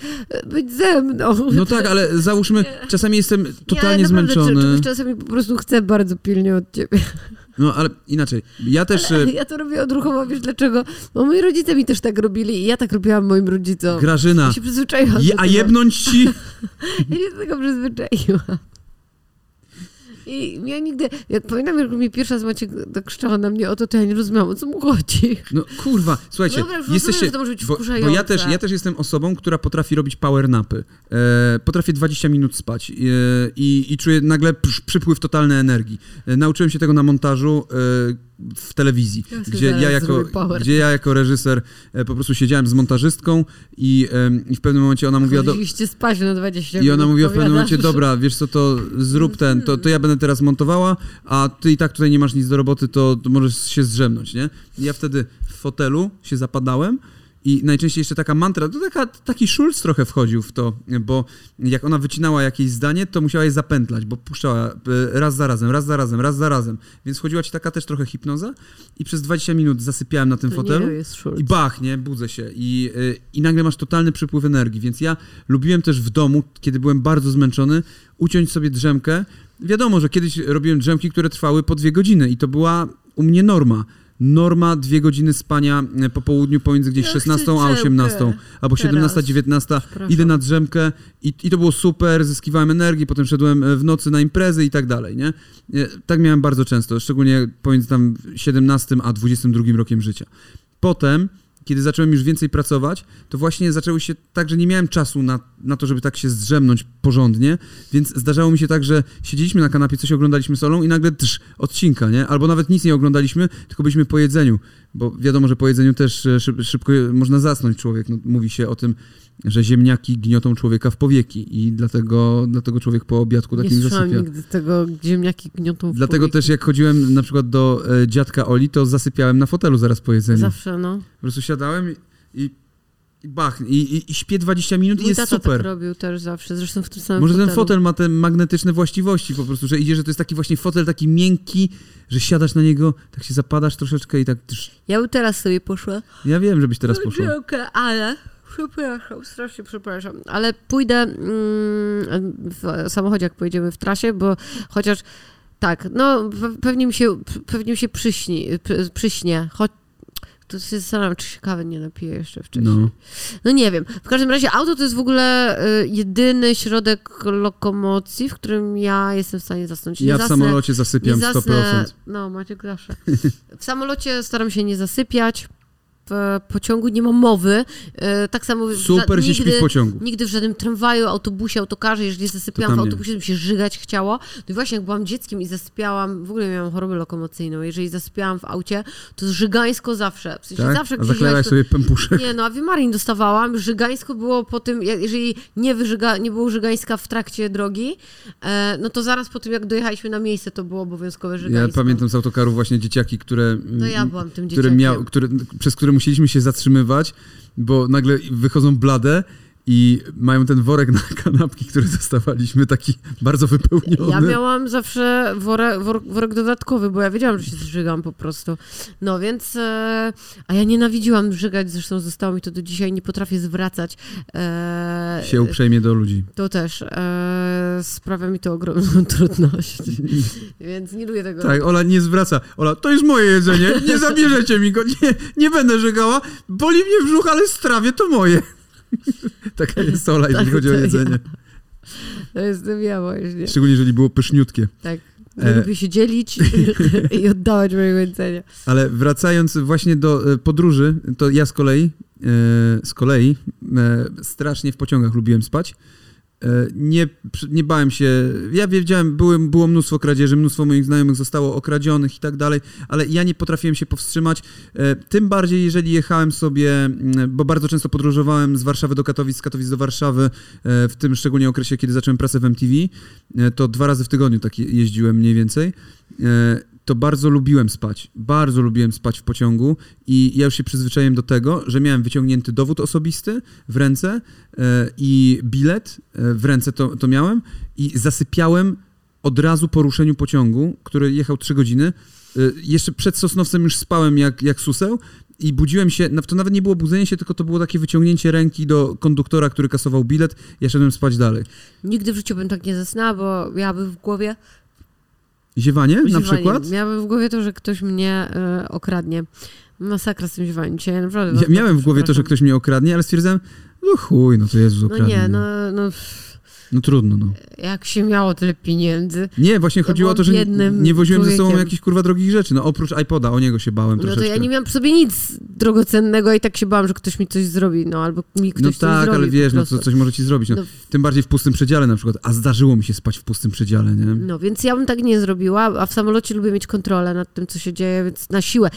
być ze mną. no tak, ale załóżmy, czasami jestem totalnie nie, ale naprawdę, zmęczony. Czegoś czasami po prostu chcę bardzo pilnie od ciebie. No ale inaczej, ja też Ale e, ja to robię odruchowo, wiesz dlaczego? Bo moi rodzice mi też tak robili i ja tak robiłam moim rodzicom. Grażyna, Ja się przyzwyczaiłam je, a jebnąć ci? Ja się do tego przyzwyczaiłam. I ja nigdy, jak pamiętam, jak mi pierwsza z Maciek tak krzyczała na mnie o to, to ja nie rozumiałam, o co mu chodzi. No kurwa, słuchajcie, Dobra, już rozumiem, jesteście, że to może być bo, bo ja, też, ja też jestem osobą, która potrafi robić power napy. E, potrafię 20 minut spać e, i, i czuję nagle przypływ totalnej energii. E, nauczyłem się tego na montażu e, w telewizji, Ja gdzie ja, jako, gdzie ja jako reżyser e, po prostu siedziałem z montażystką i, i w pewnym momencie ona mówiła... Do, spać na 20 I ona mówiła w pewnym momencie, dobra, wiesz co, to zrób ten, to, to ja będę teraz montowała, a ty i tak tutaj nie masz nic do roboty, to, to możesz się zdrzemnąć, nie? I ja wtedy w fotelu się zapadałem I najczęściej jeszcze taka mantra, to taka, taki szulc trochę wchodził w to, bo jak ona wycinała jakieś zdanie, to musiała je zapętlać, bo puszczała e, raz za razem, raz za razem, raz za razem. Więc wchodziła ci taka też trochę hipnoza i przez 20 minut zasypiałem na tym To fotelu. Schulz. I bach, nie? Budzę się. I, y, I nagle masz totalny przypływ energii. Więc ja lubiłem też w domu, kiedy byłem bardzo zmęczony, uciąć sobie drzemkę. Wiadomo, że kiedyś robiłem drzemki, które trwały po dwie godziny i to była u mnie norma. Norma dwie godziny spania e, po południu pomiędzy gdzieś Ja 16 chcę a drzemkę 18, albo teraz. 17, 19. Przepraszam. Idę na drzemkę i, i to było super, zyskiwałem energii, potem szedłem e, w nocy na imprezy i tak dalej, nie? E, Tak miałem bardzo często, szczególnie pomiędzy tam 17 a 22 rokiem życia. Potem, kiedy zacząłem już więcej pracować, to właśnie zaczęły się tak, że nie miałem czasu na, na to, żeby tak się zdrzemnąć porządnie, więc zdarzało mi się tak, że siedzieliśmy na kanapie, coś oglądaliśmy solą i nagle trz, odcinka, nie? Albo nawet nic nie oglądaliśmy, tylko byliśmy po jedzeniu, bo wiadomo, że po jedzeniu też e, szyb, szybko można zasnąć człowiek. No, mówi się o tym, że ziemniaki gniotą człowieka w powieki i dlatego, dlatego człowiek po obiadku Nie takim słyszałam zasypia. nigdy tego, ziemniaki gniotą w Dlatego powieki. też jak chodziłem na przykład do e, dziadka Oli, to zasypiałem na fotelu zaraz po jedzeniu. Zawsze, no. Po prostu siadałem i, i, i bach, i, i, i śpię 20 minut i Mój jest tata super. tak robił też zawsze, zresztą w tym samym Może ten fotelu. fotel ma te magnetyczne właściwości po prostu, że idzie, że to jest taki właśnie fotel taki miękki, że siadasz na niego, tak się zapadasz troszeczkę i tak... Ja bym teraz sobie poszła. Ja wiem, żebyś teraz poszła. Dziękuję, ale... Przepraszam, strasznie przepraszam. Ale pójdę mm, w samochodzie, jak pojedziemy w trasie, bo chociaż tak, no pe- pewnie mi się, pewnie mi się przyśni, przy- przyśnie. Choć to się zastanawiam, czy się kawy nie napiję jeszcze wcześniej. No. No nie wiem. W każdym razie auto to jest w ogóle y, jedyny środek lokomocji, w którym ja jestem w stanie zasnąć. Nie Ja w zasnę- samolocie zasypiam nie 100%. zasnę, no Maciek zawsze. W samolocie staram się nie zasypiać. W pociągu nie ma mowy. E, Tak samo Super się nigdy, w pociągu. nigdy w żadnym tramwaju, autobusie, autokarze, jeżeli zasypiałam w autobusie, to mi się żygać chciało. No i właśnie jak byłam dzieckiem i zasypiałam, w ogóle miałam chorobę lokomocyjną, jeżeli zasypiałam w aucie, to żygańsko zawsze. W sensie Tak? zawsze A to- sobie pępuszek. nie, no a Wimarin dostawałam. Żygańsko było po tym, jeżeli nie, wyżyga, nie było Żygańska w trakcie drogi, e, no to zaraz po tym, jak dojechaliśmy na miejsce, to było obowiązkowe Ja Żygańsko. pamiętam z autokarów właśnie dzieciaki, które... To ja byłam tym które dzieciakiem. miał, które, przez które musieliśmy się zatrzymywać, bo nagle wychodzą blade i mają ten worek na kanapki, który dostawaliśmy, taki bardzo wypełniony. Ja miałam zawsze worek, wor, worek dodatkowy, bo ja wiedziałam, że się zżygam po prostu. No więc, e, a ja nienawidziłam żygać, zresztą zostało mi to do dzisiaj, nie potrafię zwracać. E, się uprzejmie do ludzi. To też e, sprawia mi to ogromną trudność, więc nie lubię tego. Tak, Ola nie zwraca. Ola, to jest moje jedzenie, nie zabierzecie mi go, nie, nie będę żygała, boli mnie brzuch, ale strawie to moje. Taka jest Ola, jeżeli Tak, chodzi o to ja. jedzenie. To jestem ja właśnie. Szczególnie, jeżeli było pyszniutkie. Tak. E. lubię się dzielić i oddawać mojego jedzenia. Ale wracając właśnie do e, podróży, to ja z kolei, e, z kolei strasznie w pociągach lubiłem spać. E, Nie, nie bałem się, ja wiedziałem, były, było mnóstwo kradzieży, mnóstwo moich znajomych zostało okradzionych i tak dalej, ale ja nie potrafiłem się powstrzymać, E, tym bardziej jeżeli jechałem sobie, mm, bo bardzo często podróżowałem z Warszawy do Katowic, z Katowic do Warszawy, e, w tym szczególnie okresie, kiedy zacząłem pracę w MTV, to dwa razy w tygodniu tak je- jeździłem mniej więcej, to bardzo lubiłem spać, bardzo lubiłem spać w pociągu i ja już się przyzwyczaiłem do tego, że miałem wyciągnięty dowód osobisty w ręce e, i bilet e, w ręce to, to miałem i zasypiałem od razu po ruszeniu pociągu, który jechał 3 godziny. E, Jeszcze przed Sosnowcem już spałem jak, jak suseł i budziłem się, no to nawet nie było budzenie się, tylko to było takie wyciągnięcie ręki do konduktora, który kasował bilet, ja szedłem spać dalej. Nigdy w życiu bym tak nie zasnęła, bo miałabym w głowie... Ziewanie na ziewanie. przykład? Miałabym w głowie to, że ktoś mnie e, okradnie. Masakra z tym ziewaniem. Dzisiaj naprawdę... Ja miałem w głowie to, że ktoś mnie okradnie, ale stwierdzałem, no chuj, no to Jezus No okradnie. nie, no, no No trudno, no. Jak się miało tyle pieniędzy, Nie, właśnie chodziło o to, że biednym nie woziłem ze sobą człowiekiem. jakichś kurwa drogich rzeczy. No oprócz iPoda, o niego się bałem no to troszeczkę. ja nie miałam przy sobie nic drogocennego i tak się bałam, że ktoś mi coś zrobi, no albo mi ktoś no coś tak, zrobi ale wiesz, no co, coś może ci zrobić. No. No. Tym bardziej w pustym przedziale na przykład. A zdarzyło mi się spać w pustym przedziale, nie? No, więc ja bym tak nie zrobiła, a w samolocie lubię mieć kontrolę nad tym, co się dzieje, więc na siłę.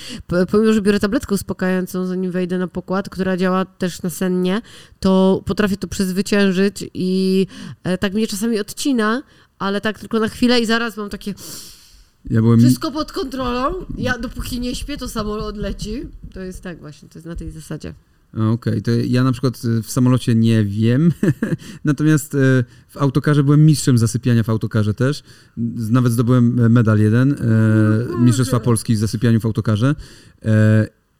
Pomimo, że biorę tabletkę uspokajającą, zanim wejdę na pokład, która działa też nasennie, to potrafię to przezwyciężyć i e, tak mnie czasami odcina, ale tak tylko na chwilę i zaraz mam takie Ja byłem... wszystko pod kontrolą. Ja dopóki nie śpię, to samolot leci. To jest tak właśnie, to jest na tej zasadzie. Okej, to ja na przykład y, w samolocie nie wiem, natomiast y, w autokarze byłem mistrzem zasypiania w autokarze też. Nawet zdobyłem e, medal jeden, e, Mistrzostwa Polski w zasypianiu w autokarze.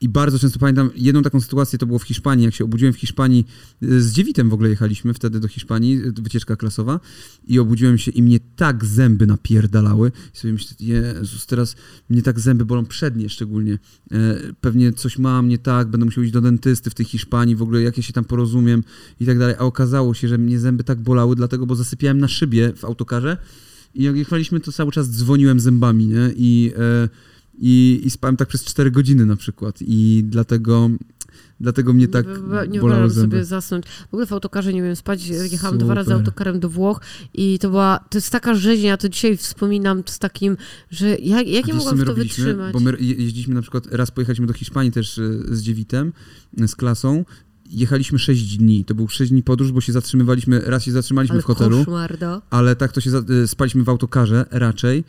E, I bardzo często pamiętam jedną taką sytuację, to było w Hiszpanii, jak się obudziłem w Hiszpanii, y, z dziewitem w ogóle jechaliśmy wtedy do Hiszpanii, y, wycieczka klasowa i obudziłem się i mnie tak zęby napierdalały i sobie myślę, Jezus, teraz mnie tak zęby bolą przednie szczególnie. E, pewnie coś mam nie tak, będę musiał iść do dentysty w tej Hiszpanii, w ogóle jak ja się tam porozumiem i tak dalej. A okazało się, że mnie zęby tak bolały, dlatego, bo zasypiałem na szybie w autokarze i jak jechaliśmy, to cały czas dzwoniłem zębami, nie? I, e, i, i spałem tak przez 4 godziny na przykład i dlatego, dlatego mnie tak nie, nie wyobrażam sobie zasnąć. W ogóle w autokarze nie wiem spać. Jechałam dwa razy autokarem do Włoch i to była, to jest taka rzeźnia, ja to dzisiaj wspominam z takim, że jak, jak ja wiesz, co mogłam to robiliśmy? wytrzymać? Bo my je- jeździliśmy na przykład, raz pojechaliśmy do Hiszpanii też e, z dziewitem, e, z klasą. Jechaliśmy 6 dni. To był 6 dni podróż, bo się zatrzymywaliśmy, raz się zatrzymaliśmy Ale w hotelu, koszmar, ale tak to się e, spaliśmy w autokarze raczej.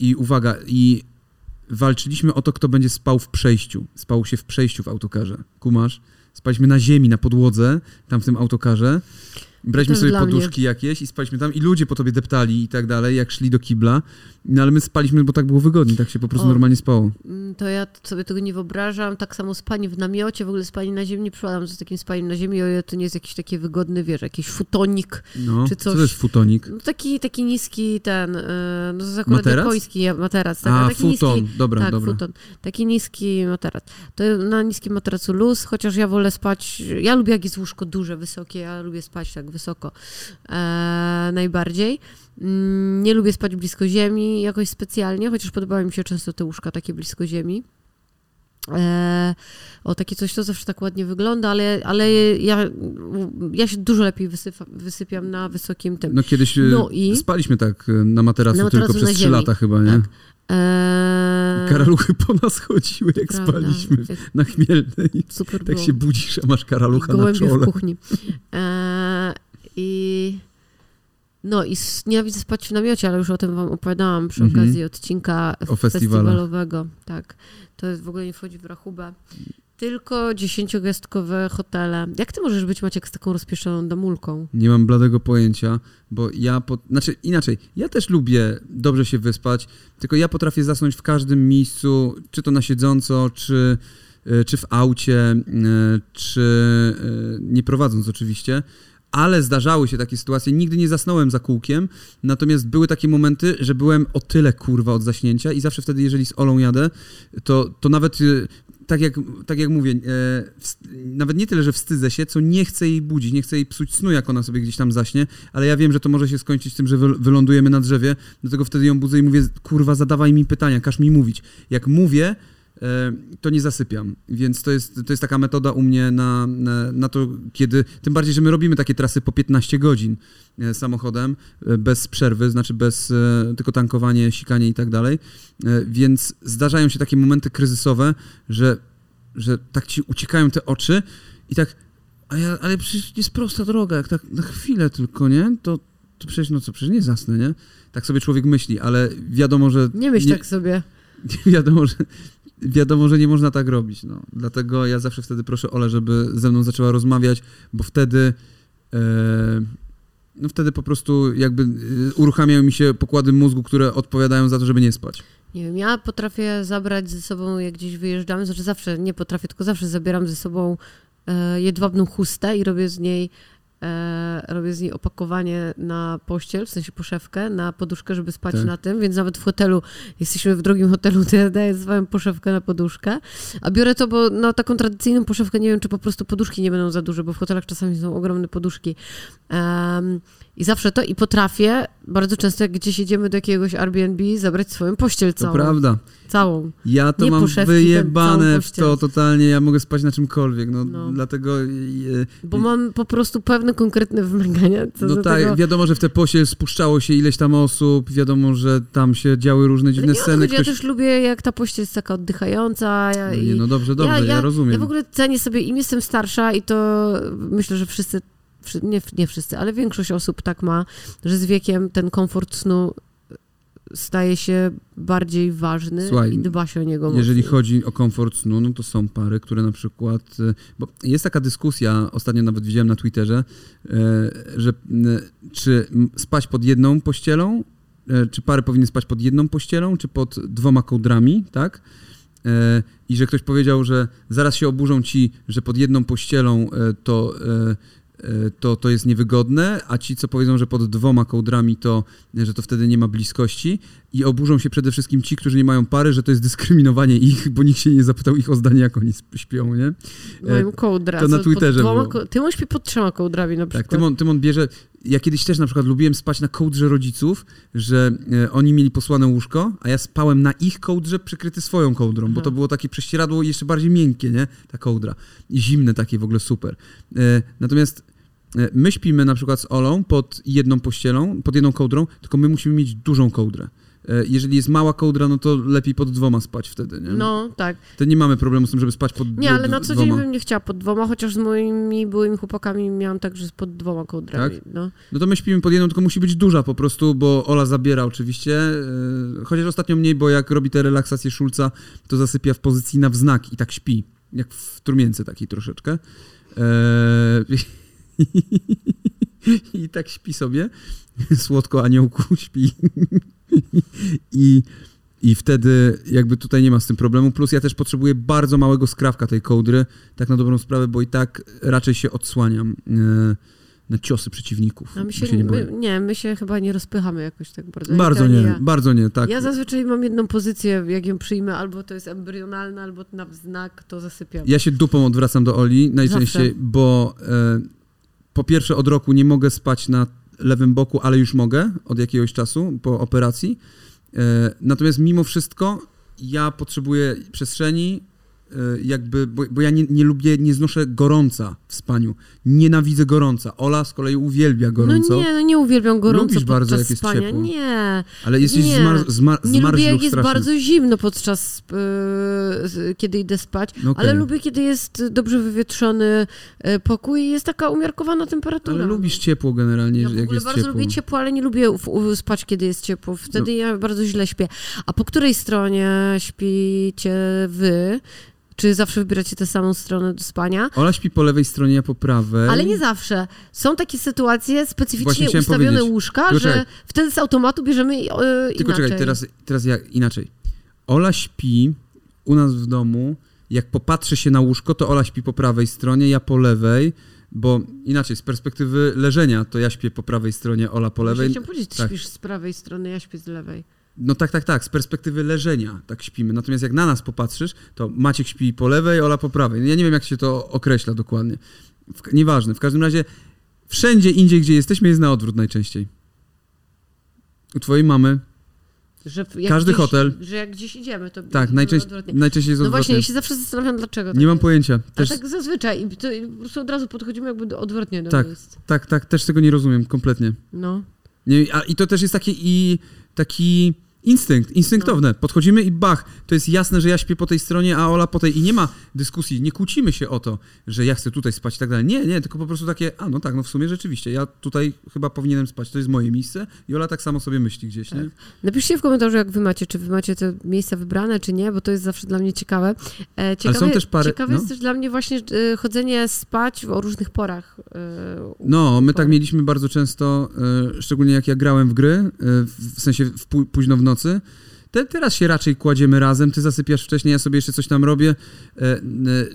I uwaga, i walczyliśmy o to, kto będzie spał w przejściu. Spał się w przejściu w autokarze. Kumasz? Spaliśmy na ziemi, na podłodze, tam w tym autokarze. Braliśmy też sobie dla mnie. poduszki jakieś i spaliśmy tam i ludzie po tobie deptali i tak dalej, jak szli do kibla. No ale my spaliśmy, bo tak było wygodnie, tak się po prostu O. normalnie spało. Mm, To ja sobie tego nie wyobrażam. Tak samo spanie w namiocie, w ogóle spanie na ziemi. Nie przypadam z takim spaniem na ziemi, o ile to nie jest jakiś taki wygodny, wiesz, jakiś futonik. No, Czy co coś- to jest futonik? No taki, taki niski ten, yy, no to akurat Materac? japoński materac. Tak, A, taki futon, niski, dobra, tak, dobra. futon. Taki niski materac. To na niskim materacu luz, chociaż ja wolę spać, ja lubię jak jest łóżko duże, wysokie, ja lubię spać tak wysoko e, najbardziej. Mm, Nie lubię spać blisko ziemi jakoś specjalnie, chociaż podobały mi się często te łóżka takie blisko ziemi. E, o, takie coś to zawsze tak ładnie wygląda, ale, ale ja, ja się dużo lepiej wysypa, wysypiam na wysokim tym. No kiedyś e, No i? spaliśmy tak e, na materacu, Na materacu tylko przez 3 ziemi. lata chyba, nie? Tak. E, Karaluchy po nas chodziły, jak prawda. spaliśmy Jak na Chmielnej. Super Tak było. się budzisz, a masz karalucha na Gołębie w czole. kuchni. E, I no i nienawidzę spać w namiocie, ale już o tym wam opowiadałam przy Mhm. okazji odcinka O festiwalowego. Tak, to jest w ogóle nie wchodzi w rachubę. Tylko dziesięciogwiazdkowe hotele. Jak ty możesz być, Maciek, z taką rozpieszoną damulką? Nie mam bladego pojęcia, bo ja, po, znaczy inaczej, ja też lubię dobrze się wyspać, tylko ja potrafię zasnąć w każdym miejscu, czy to na siedząco, czy, e, czy w aucie, e, czy e, nie prowadząc oczywiście. Ale zdarzały się takie sytuacje, nigdy nie zasnąłem za kółkiem, natomiast były takie momenty, że byłem o tyle kurwa od zaśnięcia i zawsze wtedy, jeżeli z Olą jadę, to, to nawet tak jak, tak jak mówię, e, nawet nie tyle, że wstydzę się, co nie chcę jej budzić, nie chcę jej psuć snu, jak ona sobie gdzieś tam zaśnie, ale ja wiem, że to może się skończyć tym, że wy, wylądujemy na drzewie, dlatego wtedy ją budzę i mówię, kurwa, zadawaj mi pytania, każ mi mówić. Jak mówię, to nie zasypiam, więc to jest, to jest taka metoda u mnie na, na, na to, kiedy, tym bardziej, że my robimy takie trasy po 15 godzin e, samochodem, e, bez przerwy, znaczy bez e, tylko tankowanie, sikanie i tak dalej, E, więc zdarzają się takie momenty kryzysowe, że, że tak ci uciekają te oczy i tak, a ja, ale przecież jest prosta droga, jak tak na chwilę tylko, nie? To, to przecież, no co, przecież nie zasnę, nie? Tak sobie człowiek myśli, ale wiadomo, że... Nie myśl tak sobie. wiadomo, że, wiadomo, że nie można tak robić, no. Dlatego ja zawsze wtedy proszę Ole, żeby ze mną zaczęła rozmawiać, bo wtedy... E, no wtedy po prostu jakby e, uruchamiają mi się pokłady mózgu, które odpowiadają za to, żeby nie spać. Nie wiem, ja potrafię zabrać ze sobą, jak gdzieś wyjeżdżamy, znaczy zawsze, nie potrafię, tylko zawsze zabieram ze sobą e, jedwabną chustę i robię z niej robię z niej opakowanie na pościel, w sensie poszewkę, na poduszkę, żeby spać Tak. na tym, więc nawet w hotelu, jesteśmy w drugim hotelu, to ja daję swoją poszewkę na poduszkę, a biorę to, bo na taką tradycyjną poszewkę nie wiem, czy po prostu poduszki nie będą za duże, bo w hotelach czasami są ogromne poduszki. I zawsze to, i potrafię bardzo często, jak gdzieś jedziemy do jakiegoś Airbnb, zabrać swoją pościel To całą. prawda. Całą. Ja to Nie mam poszewki, wyjebane w to totalnie, ja mogę spać na czymkolwiek, no, No. dlatego... e, Bo mam po prostu pewne konkretne wymagania co no tak, tego. wiadomo, że w te posie spuszczało się ileś tam osób, wiadomo, że tam się działy różne dziwne nie to sceny. chodzi, Ja też lubię, jak ta pościel jest taka oddychająca. Ja, No nie, no dobrze, dobrze, ja, ja, rozumiem. Ja w ogóle cenię sobie, im jestem starsza i to myślę, że wszyscy, wszy- nie, nie wszyscy, ale większość osób tak ma, że z wiekiem ten komfort snu staje się bardziej ważny Słuchaj, i dba się o niego Jeżeli mocniej. chodzi o komfort snu, no to są pary, które na przykład. y, Bo jest taka dyskusja, ostatnio nawet widziałem na Twitterze, e, że czy spać pod jedną pościelą, e, czy pary powinny spać pod jedną pościelą, czy pod dwoma kołdrami, tak? E, I że ktoś powiedział, że zaraz się oburzą ci, że pod jedną pościelą e, to. E, e, To, to jest niewygodne, a ci, co powiedzą, że pod dwoma kołdrami, to, że to wtedy nie ma bliskości. I oburzą się przede wszystkim ci, którzy nie mają pary, że to jest dyskryminowanie ich, bo nikt się nie zapytał ich o zdanie, jak oni śpią, nie? Mają kołdra. to na Twitterze dwoma było. ko- Ty możesz śpi pod trzema kołdrami na przykład. Tak, Tymon, Tymon bierze. Ja kiedyś też na przykład lubiłem spać na kołdrze rodziców, że e, oni mieli posłane łóżko, a ja spałem na ich kołdrze przykryty swoją kołdrą, bo Aha. to było takie prześcieradło jeszcze bardziej miękkie, nie? Ta kołdra. I zimne takie w ogóle super. E, natomiast e, my śpimy na przykład z Olą pod jedną pościelą, pod jedną kołdrą, tylko my musimy mieć dużą kołdrę. E, Jeżeli jest mała kołdra, no to lepiej pod dwoma spać wtedy, nie? No, tak. To nie mamy problemu z tym, żeby spać pod Nie, ale na co dzień dwoma. bym nie chciała pod dwoma, chociaż z moimi byłymi chłopakami miałam tak, że pod dwoma kołdrami. Tak? No. No to my śpimy pod jedną, tylko musi być duża po prostu, bo Ola zabiera oczywiście, yy, chociaż ostatnio mniej, bo jak robi te relaksacje Szulca, to zasypia w pozycji na wznak i tak śpi, jak w trumience takiej troszeczkę. Eee, I tak śpi sobie, słodko aniołku śpi. I, I wtedy jakby tutaj nie ma z tym problemu, plus ja też potrzebuję bardzo małego skrawka tej kołdry, tak na dobrą sprawę, bo i tak raczej się odsłaniam e, na ciosy przeciwników. A my bo się, nie my, nie, my się chyba nie rozpychamy jakoś tak bardzo. Bardzo nie, ja. bardzo nie, tak. Ja zazwyczaj mam jedną pozycję, jak ją przyjmę, albo to jest embrionalna, albo na wznak, to zasypiam. Ja się dupą odwracam do Oli najczęściej, Zawsze. bo e, po pierwsze od roku nie mogę spać na lewym boku, ale już mogę od jakiegoś czasu po operacji. E, natomiast mimo wszystko ja potrzebuję przestrzeni, jakby, bo, bo ja nie, nie lubię, nie znoszę gorąca w spaniu. Nienawidzę gorąca. Ola z kolei uwielbia gorąco, No nie, no nie uwielbiam gorąco Lubisz bardzo, jak jest spania. ciepło. Nie, ale jesteś nie. zmar, zmar, nie lubię jak jest strasznie. bardzo zimno podczas, yy, kiedy idę spać, No okej. ale lubię, kiedy jest dobrze wywietrzony yy, pokój i jest taka umiarkowana temperatura. Ale lubisz ciepło generalnie, Ja w jak jest bardzo ciepło. lubię ciepło, ale nie lubię w, u, spać, kiedy jest ciepło. Wtedy No. ja bardzo źle śpię. A po której stronie śpicie wy? Czy zawsze wybieracie tę samą stronę do spania? Ola śpi po lewej stronie, ja po prawej. Ale nie zawsze. Są takie sytuacje specyficznie ustawione powiedzieć. łóżka, Tylko że czekaj. wtedy z automatu bierzemy yy, Tylko inaczej. czekaj, teraz, teraz ja inaczej. Ola śpi u nas w domu. Jak popatrzy się na łóżko, to Ola śpi po prawej stronie, ja po lewej, bo inaczej, z perspektywy leżenia, to ja śpię po prawej stronie, Ola po lewej. Chciałam powiedzieć, ty tak. śpisz z prawej strony, ja śpię z lewej. No tak, tak, tak, z perspektywy leżenia tak śpimy. Natomiast jak na nas popatrzysz, to Maciek śpi po lewej, Ola po prawej. No Ja nie wiem, jak się to określa dokładnie. W, nieważne, w każdym razie wszędzie indziej, gdzie jesteśmy, jest na odwrót najczęściej. U twojej mamy, Każdy gdzieś, hotel. Że jak gdzieś idziemy, to tak, najczęściej, odwrotnie. najczęściej jest No odwrotnie. właśnie, ja się zawsze zastanawiam, dlaczego tak Nie mam jest. pojęcia. A Też, tak zazwyczaj. I to, i po prostu od razu podchodzimy jakby do, odwrotnie do Tak. miejsc. Tak, tak, też tego nie rozumiem kompletnie. No. Nie, a, I to też jest taki, i, taki instynkt, instynktowne. No. Podchodzimy i bach, to jest jasne, że ja śpię po tej stronie, a Ola po tej. I nie ma dyskusji, nie kłócimy się o to, że ja chcę tutaj spać i tak dalej. Nie, nie, tylko po prostu takie, a no tak, no w sumie rzeczywiście, ja tutaj chyba powinienem spać, to jest moje miejsce i Ola tak samo sobie myśli gdzieś, nie? Tak. Napiszcie w komentarzu, jak wy macie, czy wy macie te miejsca wybrane, czy nie, bo to jest zawsze dla mnie ciekawe. Ciekawe są też pary- ciekawe no. jest też dla mnie właśnie e, chodzenie spać o różnych porach. e, No, my tak mieliśmy bardzo często, e, szczególnie jak ja grałem w gry, w sensie w pó- późno w nocy. Te, teraz się raczej kładziemy razem, ty zasypiasz wcześniej, ja sobie jeszcze coś tam robię. E, e,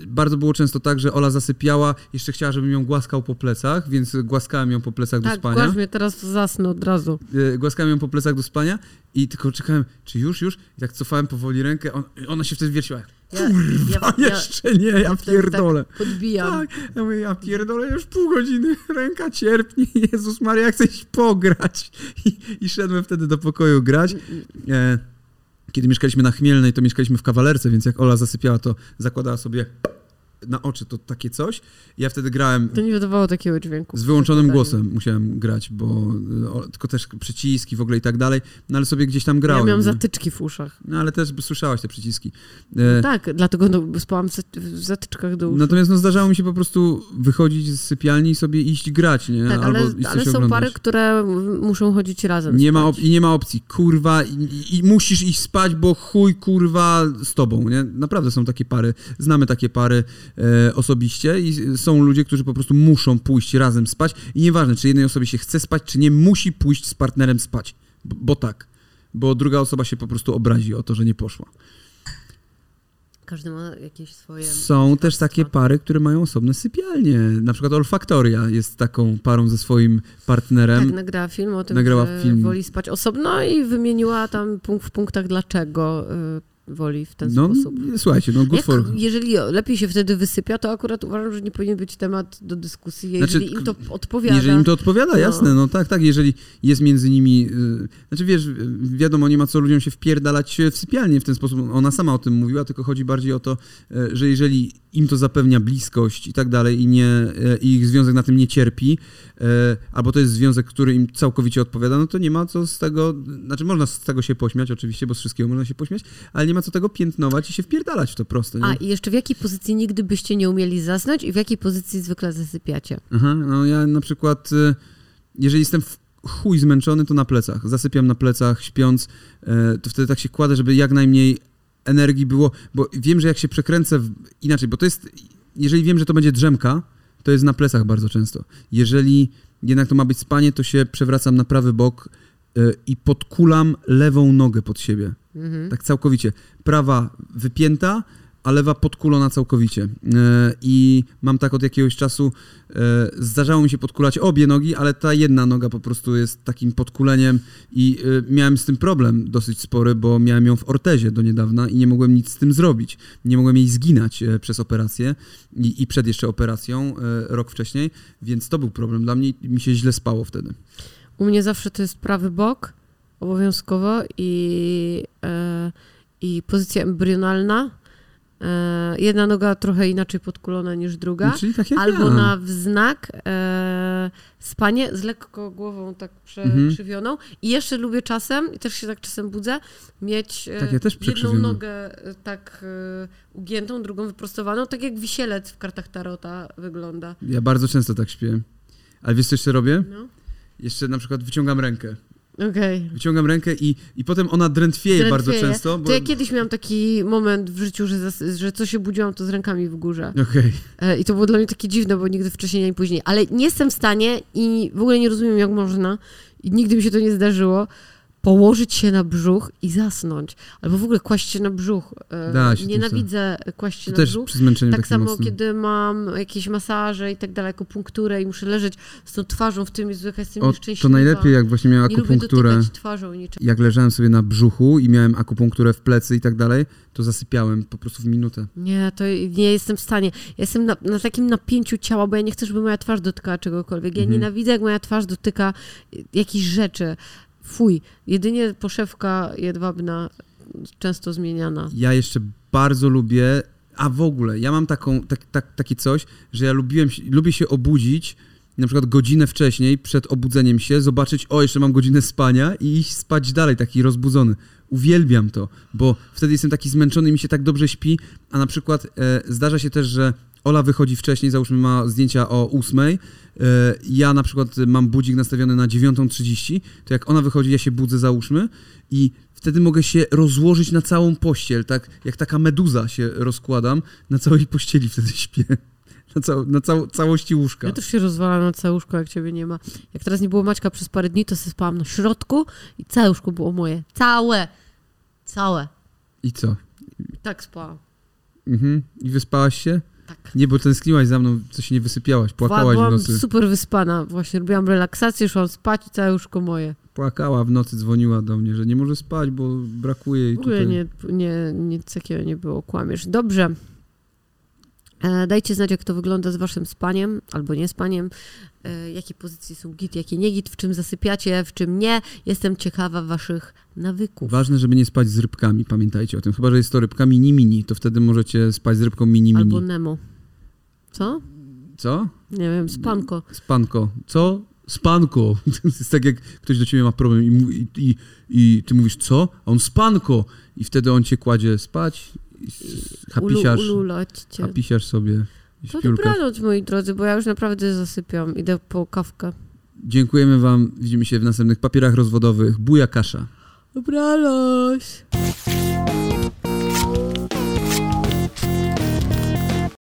bardzo było często tak, że Ola zasypiała, jeszcze chciała, żebym ją głaskał po plecach, więc głaskałem ją po plecach do Tak, spania. głaz mnie teraz zasnę od razu. E, głaskałem ją po plecach do spania i tylko czekałem, czy już, już? I tak cofałem powoli rękę, on, ona się wtedy wierciła. Ja, ja, A ja, jeszcze nie, ja wtedy pierdolę. Tak podbijam. Tak, ja mówię, ja pierdolę, już pół godziny, ręka cierpnie, Jezus Maria, ja chcę iść pograć. I, I szedłem wtedy do pokoju grać. E, kiedy mieszkaliśmy na Chmielnej, to mieszkaliśmy w kawalerce, więc jak Ola zasypiała, to zakładała sobie na oczy to takie coś. Ja wtedy grałem To nie wydawało takiego dźwięku. z wyłączonym Pytanie. głosem, musiałem grać, bo o, tylko też przyciski w ogóle i tak dalej, no ale sobie gdzieś tam grałem. Ja miałam nie? zatyczki w uszach. No ale też słyszałaś te przyciski. E, Tak, dlatego no, spałam w zat- w zatyczkach do uszu. Natomiast no, zdarzało mi się po prostu wychodzić z sypialni i sobie iść grać, nie? tak, ale, Albo iść ale są oglądać. pary, które muszą chodzić razem. Nie ma, I nie ma opcji, kurwa, i, i musisz iść spać, bo chuj, kurwa, z tobą, nie? Naprawdę są takie pary, znamy takie pary e, osobiście i są ludzie, którzy po prostu muszą pójść razem spać i nieważne, czy jednej osobie się chce spać, czy nie, musi pójść z partnerem spać, bo, bo tak, bo druga osoba się po prostu obrazi o to, że nie poszła. Każdy ma jakieś swoje... Są też takie pary, które mają osobne sypialnie, na przykład Olfaktoria jest taką parą ze swoim partnerem. Tak, nagrała film o tym, nagrała że film. woli spać osobno i wymieniła tam punkt w punktach, dlaczego y, woli w ten no, sposób. słuchajcie, no good Jak, for... jeżeli lepiej się wtedy wysypia, to akurat uważam, że nie powinien być temat do dyskusji. Jeżeli Znaczy, im to odpowiada, Jeżeli im to odpowiada, No. jasne, no tak, tak, jeżeli jest między nimi, y, znaczy wiesz, y, wiadomo, nie ma co ludziom się wpierdalać w sypialnię w ten sposób, ona sama o tym mówiła, tylko chodzi bardziej o to, y, że jeżeli im to zapewnia bliskość i tak dalej i, nie, y, i ich związek na tym nie cierpi, y, albo to jest związek, który im całkowicie odpowiada, no to nie ma co z tego, znaczy można z tego się pośmiać oczywiście, bo z wszystkiego można się pośmiać, ale nie ma co tego piętnować i się wpierdalać w to prosto, nie? A i jeszcze w jakiej pozycji nigdy byście nie umieli zasnąć i w jakiej pozycji zwykle zasypiacie? Aha, no ja na przykład, y, jeżeli jestem w chuj zmęczony, to na plecach. Zasypiam na plecach, śpiąc, e, to wtedy tak się kładę, żeby jak najmniej energii było, bo wiem, że jak się przekręcę w... inaczej, bo to jest, jeżeli wiem, że to będzie drzemka, to jest na plecach bardzo często. Jeżeli jednak to ma być spanie, to się przewracam na prawy bok e, i podkulam lewą nogę pod siebie. Mhm. Tak całkowicie. Prawa wypięta, a lewa podkulona całkowicie. E, I mam tak od jakiegoś czasu, e, zdarzało mi się podkulać obie nogi, ale ta jedna noga po prostu jest takim podkuleniem i e, miałem z tym problem dosyć spory, bo miałem ją w ortezie do niedawna i nie mogłem nic z tym zrobić. Nie mogłem jej zginać przez operację i, i przed jeszcze operacją, rok wcześniej, więc to był problem dla mnie i mi się źle spało wtedy. U mnie zawsze to jest prawy bok, obowiązkowo i, e, i pozycja embrionalna. E, jedna noga trochę inaczej podkulona niż druga. Czyli tak jak Albo ja. na wznak e, spanie z lekko głową tak Mhm. przekrzywioną. I jeszcze lubię czasem, i też się tak czasem budzę, mieć e, Tak, ja jedną nogę tak ugiętą, drugą wyprostowaną, tak jak wisielec w kartach Tarota wygląda. Ja bardzo często tak śpię. Ale wiesz, co jeszcze robię? No. Jeszcze na przykład wyciągam rękę. Okej. Wyciągam rękę i, i potem ona drętwieje bardzo Drętwieje. często. Bo... To ja kiedyś miałam taki moment w życiu, że, zas- że co się budziłam, to z rękami w górze. Okej. E, I to było dla mnie takie dziwne, bo nigdy wcześniej ani później. Ale nie jestem w stanie i w ogóle nie rozumiem, jak można, i nigdy mi się to nie zdarzyło, położyć się na brzuch i zasnąć. Albo w ogóle kłaść się na brzuch. E, Da się Nienawidzę kłaść się na też brzuch. przy zmęczeniu Tak samo, mocnym. kiedy mam jakieś masaże i tak dalej, akupunkturę i muszę leżeć z tą twarzą w tym, jaka jestem O, nieszczęśliwa. to najlepiej, jak właśnie miałem akupunkturę. Jak leżałem sobie na brzuchu i miałem akupunkturę w plecy i tak dalej, to zasypiałem po prostu w minutę. Nie, to nie jestem w stanie. Ja jestem na, na takim napięciu ciała, bo ja nie chcę, żeby moja twarz dotykała czegokolwiek. Ja Mhm. nienawidzę, jak moja twarz dotyka y, jakichś rzeczy. Fuj. Jedynie poszewka jedwabna, często zmieniana. Ja jeszcze bardzo lubię, a w ogóle, ja mam taką, tak, tak, takie coś, że ja lubiłem, lubię się obudzić na przykład godzinę wcześniej, przed obudzeniem się, zobaczyć, o, jeszcze mam godzinę spania i iść spać dalej, taki rozbudzony. Uwielbiam to, bo wtedy jestem taki zmęczony i mi się tak dobrze śpi, a na przykład e, zdarza się też, że Ola wychodzi wcześniej, załóżmy ma zdjęcia o 8, e, ja na przykład mam budzik nastawiony na 9.30, to jak ona wychodzi, ja się budzę, załóżmy i wtedy mogę się rozłożyć na całą pościel, tak jak taka meduza się rozkładam, na całej pościeli wtedy śpię. Na, cał, na cał, całości łóżka. Ja też się rozwalam na całe łóżko, jak ciebie nie ma. Jak teraz nie było Maćka przez parę dni, to sobie spałam na środku i całe łóżko było moje. Całe. Całe. I co? Tak spałam. Mhm. I wyspałaś się? Tak. Nie, bo tęskniłaś za mną, co się nie wysypiałaś, płakałaś w nocy. super wyspana. Właśnie robiłam relaksację, szłam spać i całe łóżko moje. Płakała w nocy, dzwoniła do mnie, że nie może spać, bo brakuje jej W ogóle tutaj. nie, nie, nic takiego nie było, kłamiesz. Dobrze. E, dajcie znać, jak to wygląda z waszym spaniem albo niespaniem. E, jakie pozycje są git, jakie nie git, w czym zasypiacie, w czym nie. Jestem ciekawa waszych nawyków. Ważne, żeby nie spać z rybkami, pamiętajcie o tym. Chyba, że jest to rybka mini-mini, to wtedy możecie spać z rybką mini-mini. Albo Nemo. Co? Co? Nie wiem, spanko. Spanko. Co? Spanko. To jest tak, jak ktoś do ciebie ma problem i, i, i, i ty mówisz co? A on spanko. I wtedy on cię kładzie spać hapisiarz, Ulu, ululać cię. hapisiarz sobie To dobranoc, moi drodzy, bo ja już naprawdę zasypiam. Idę po kawkę. Dziękujemy wam. Widzimy się w następnych papierach rozwodowych. Buja kasza. Dobranoc.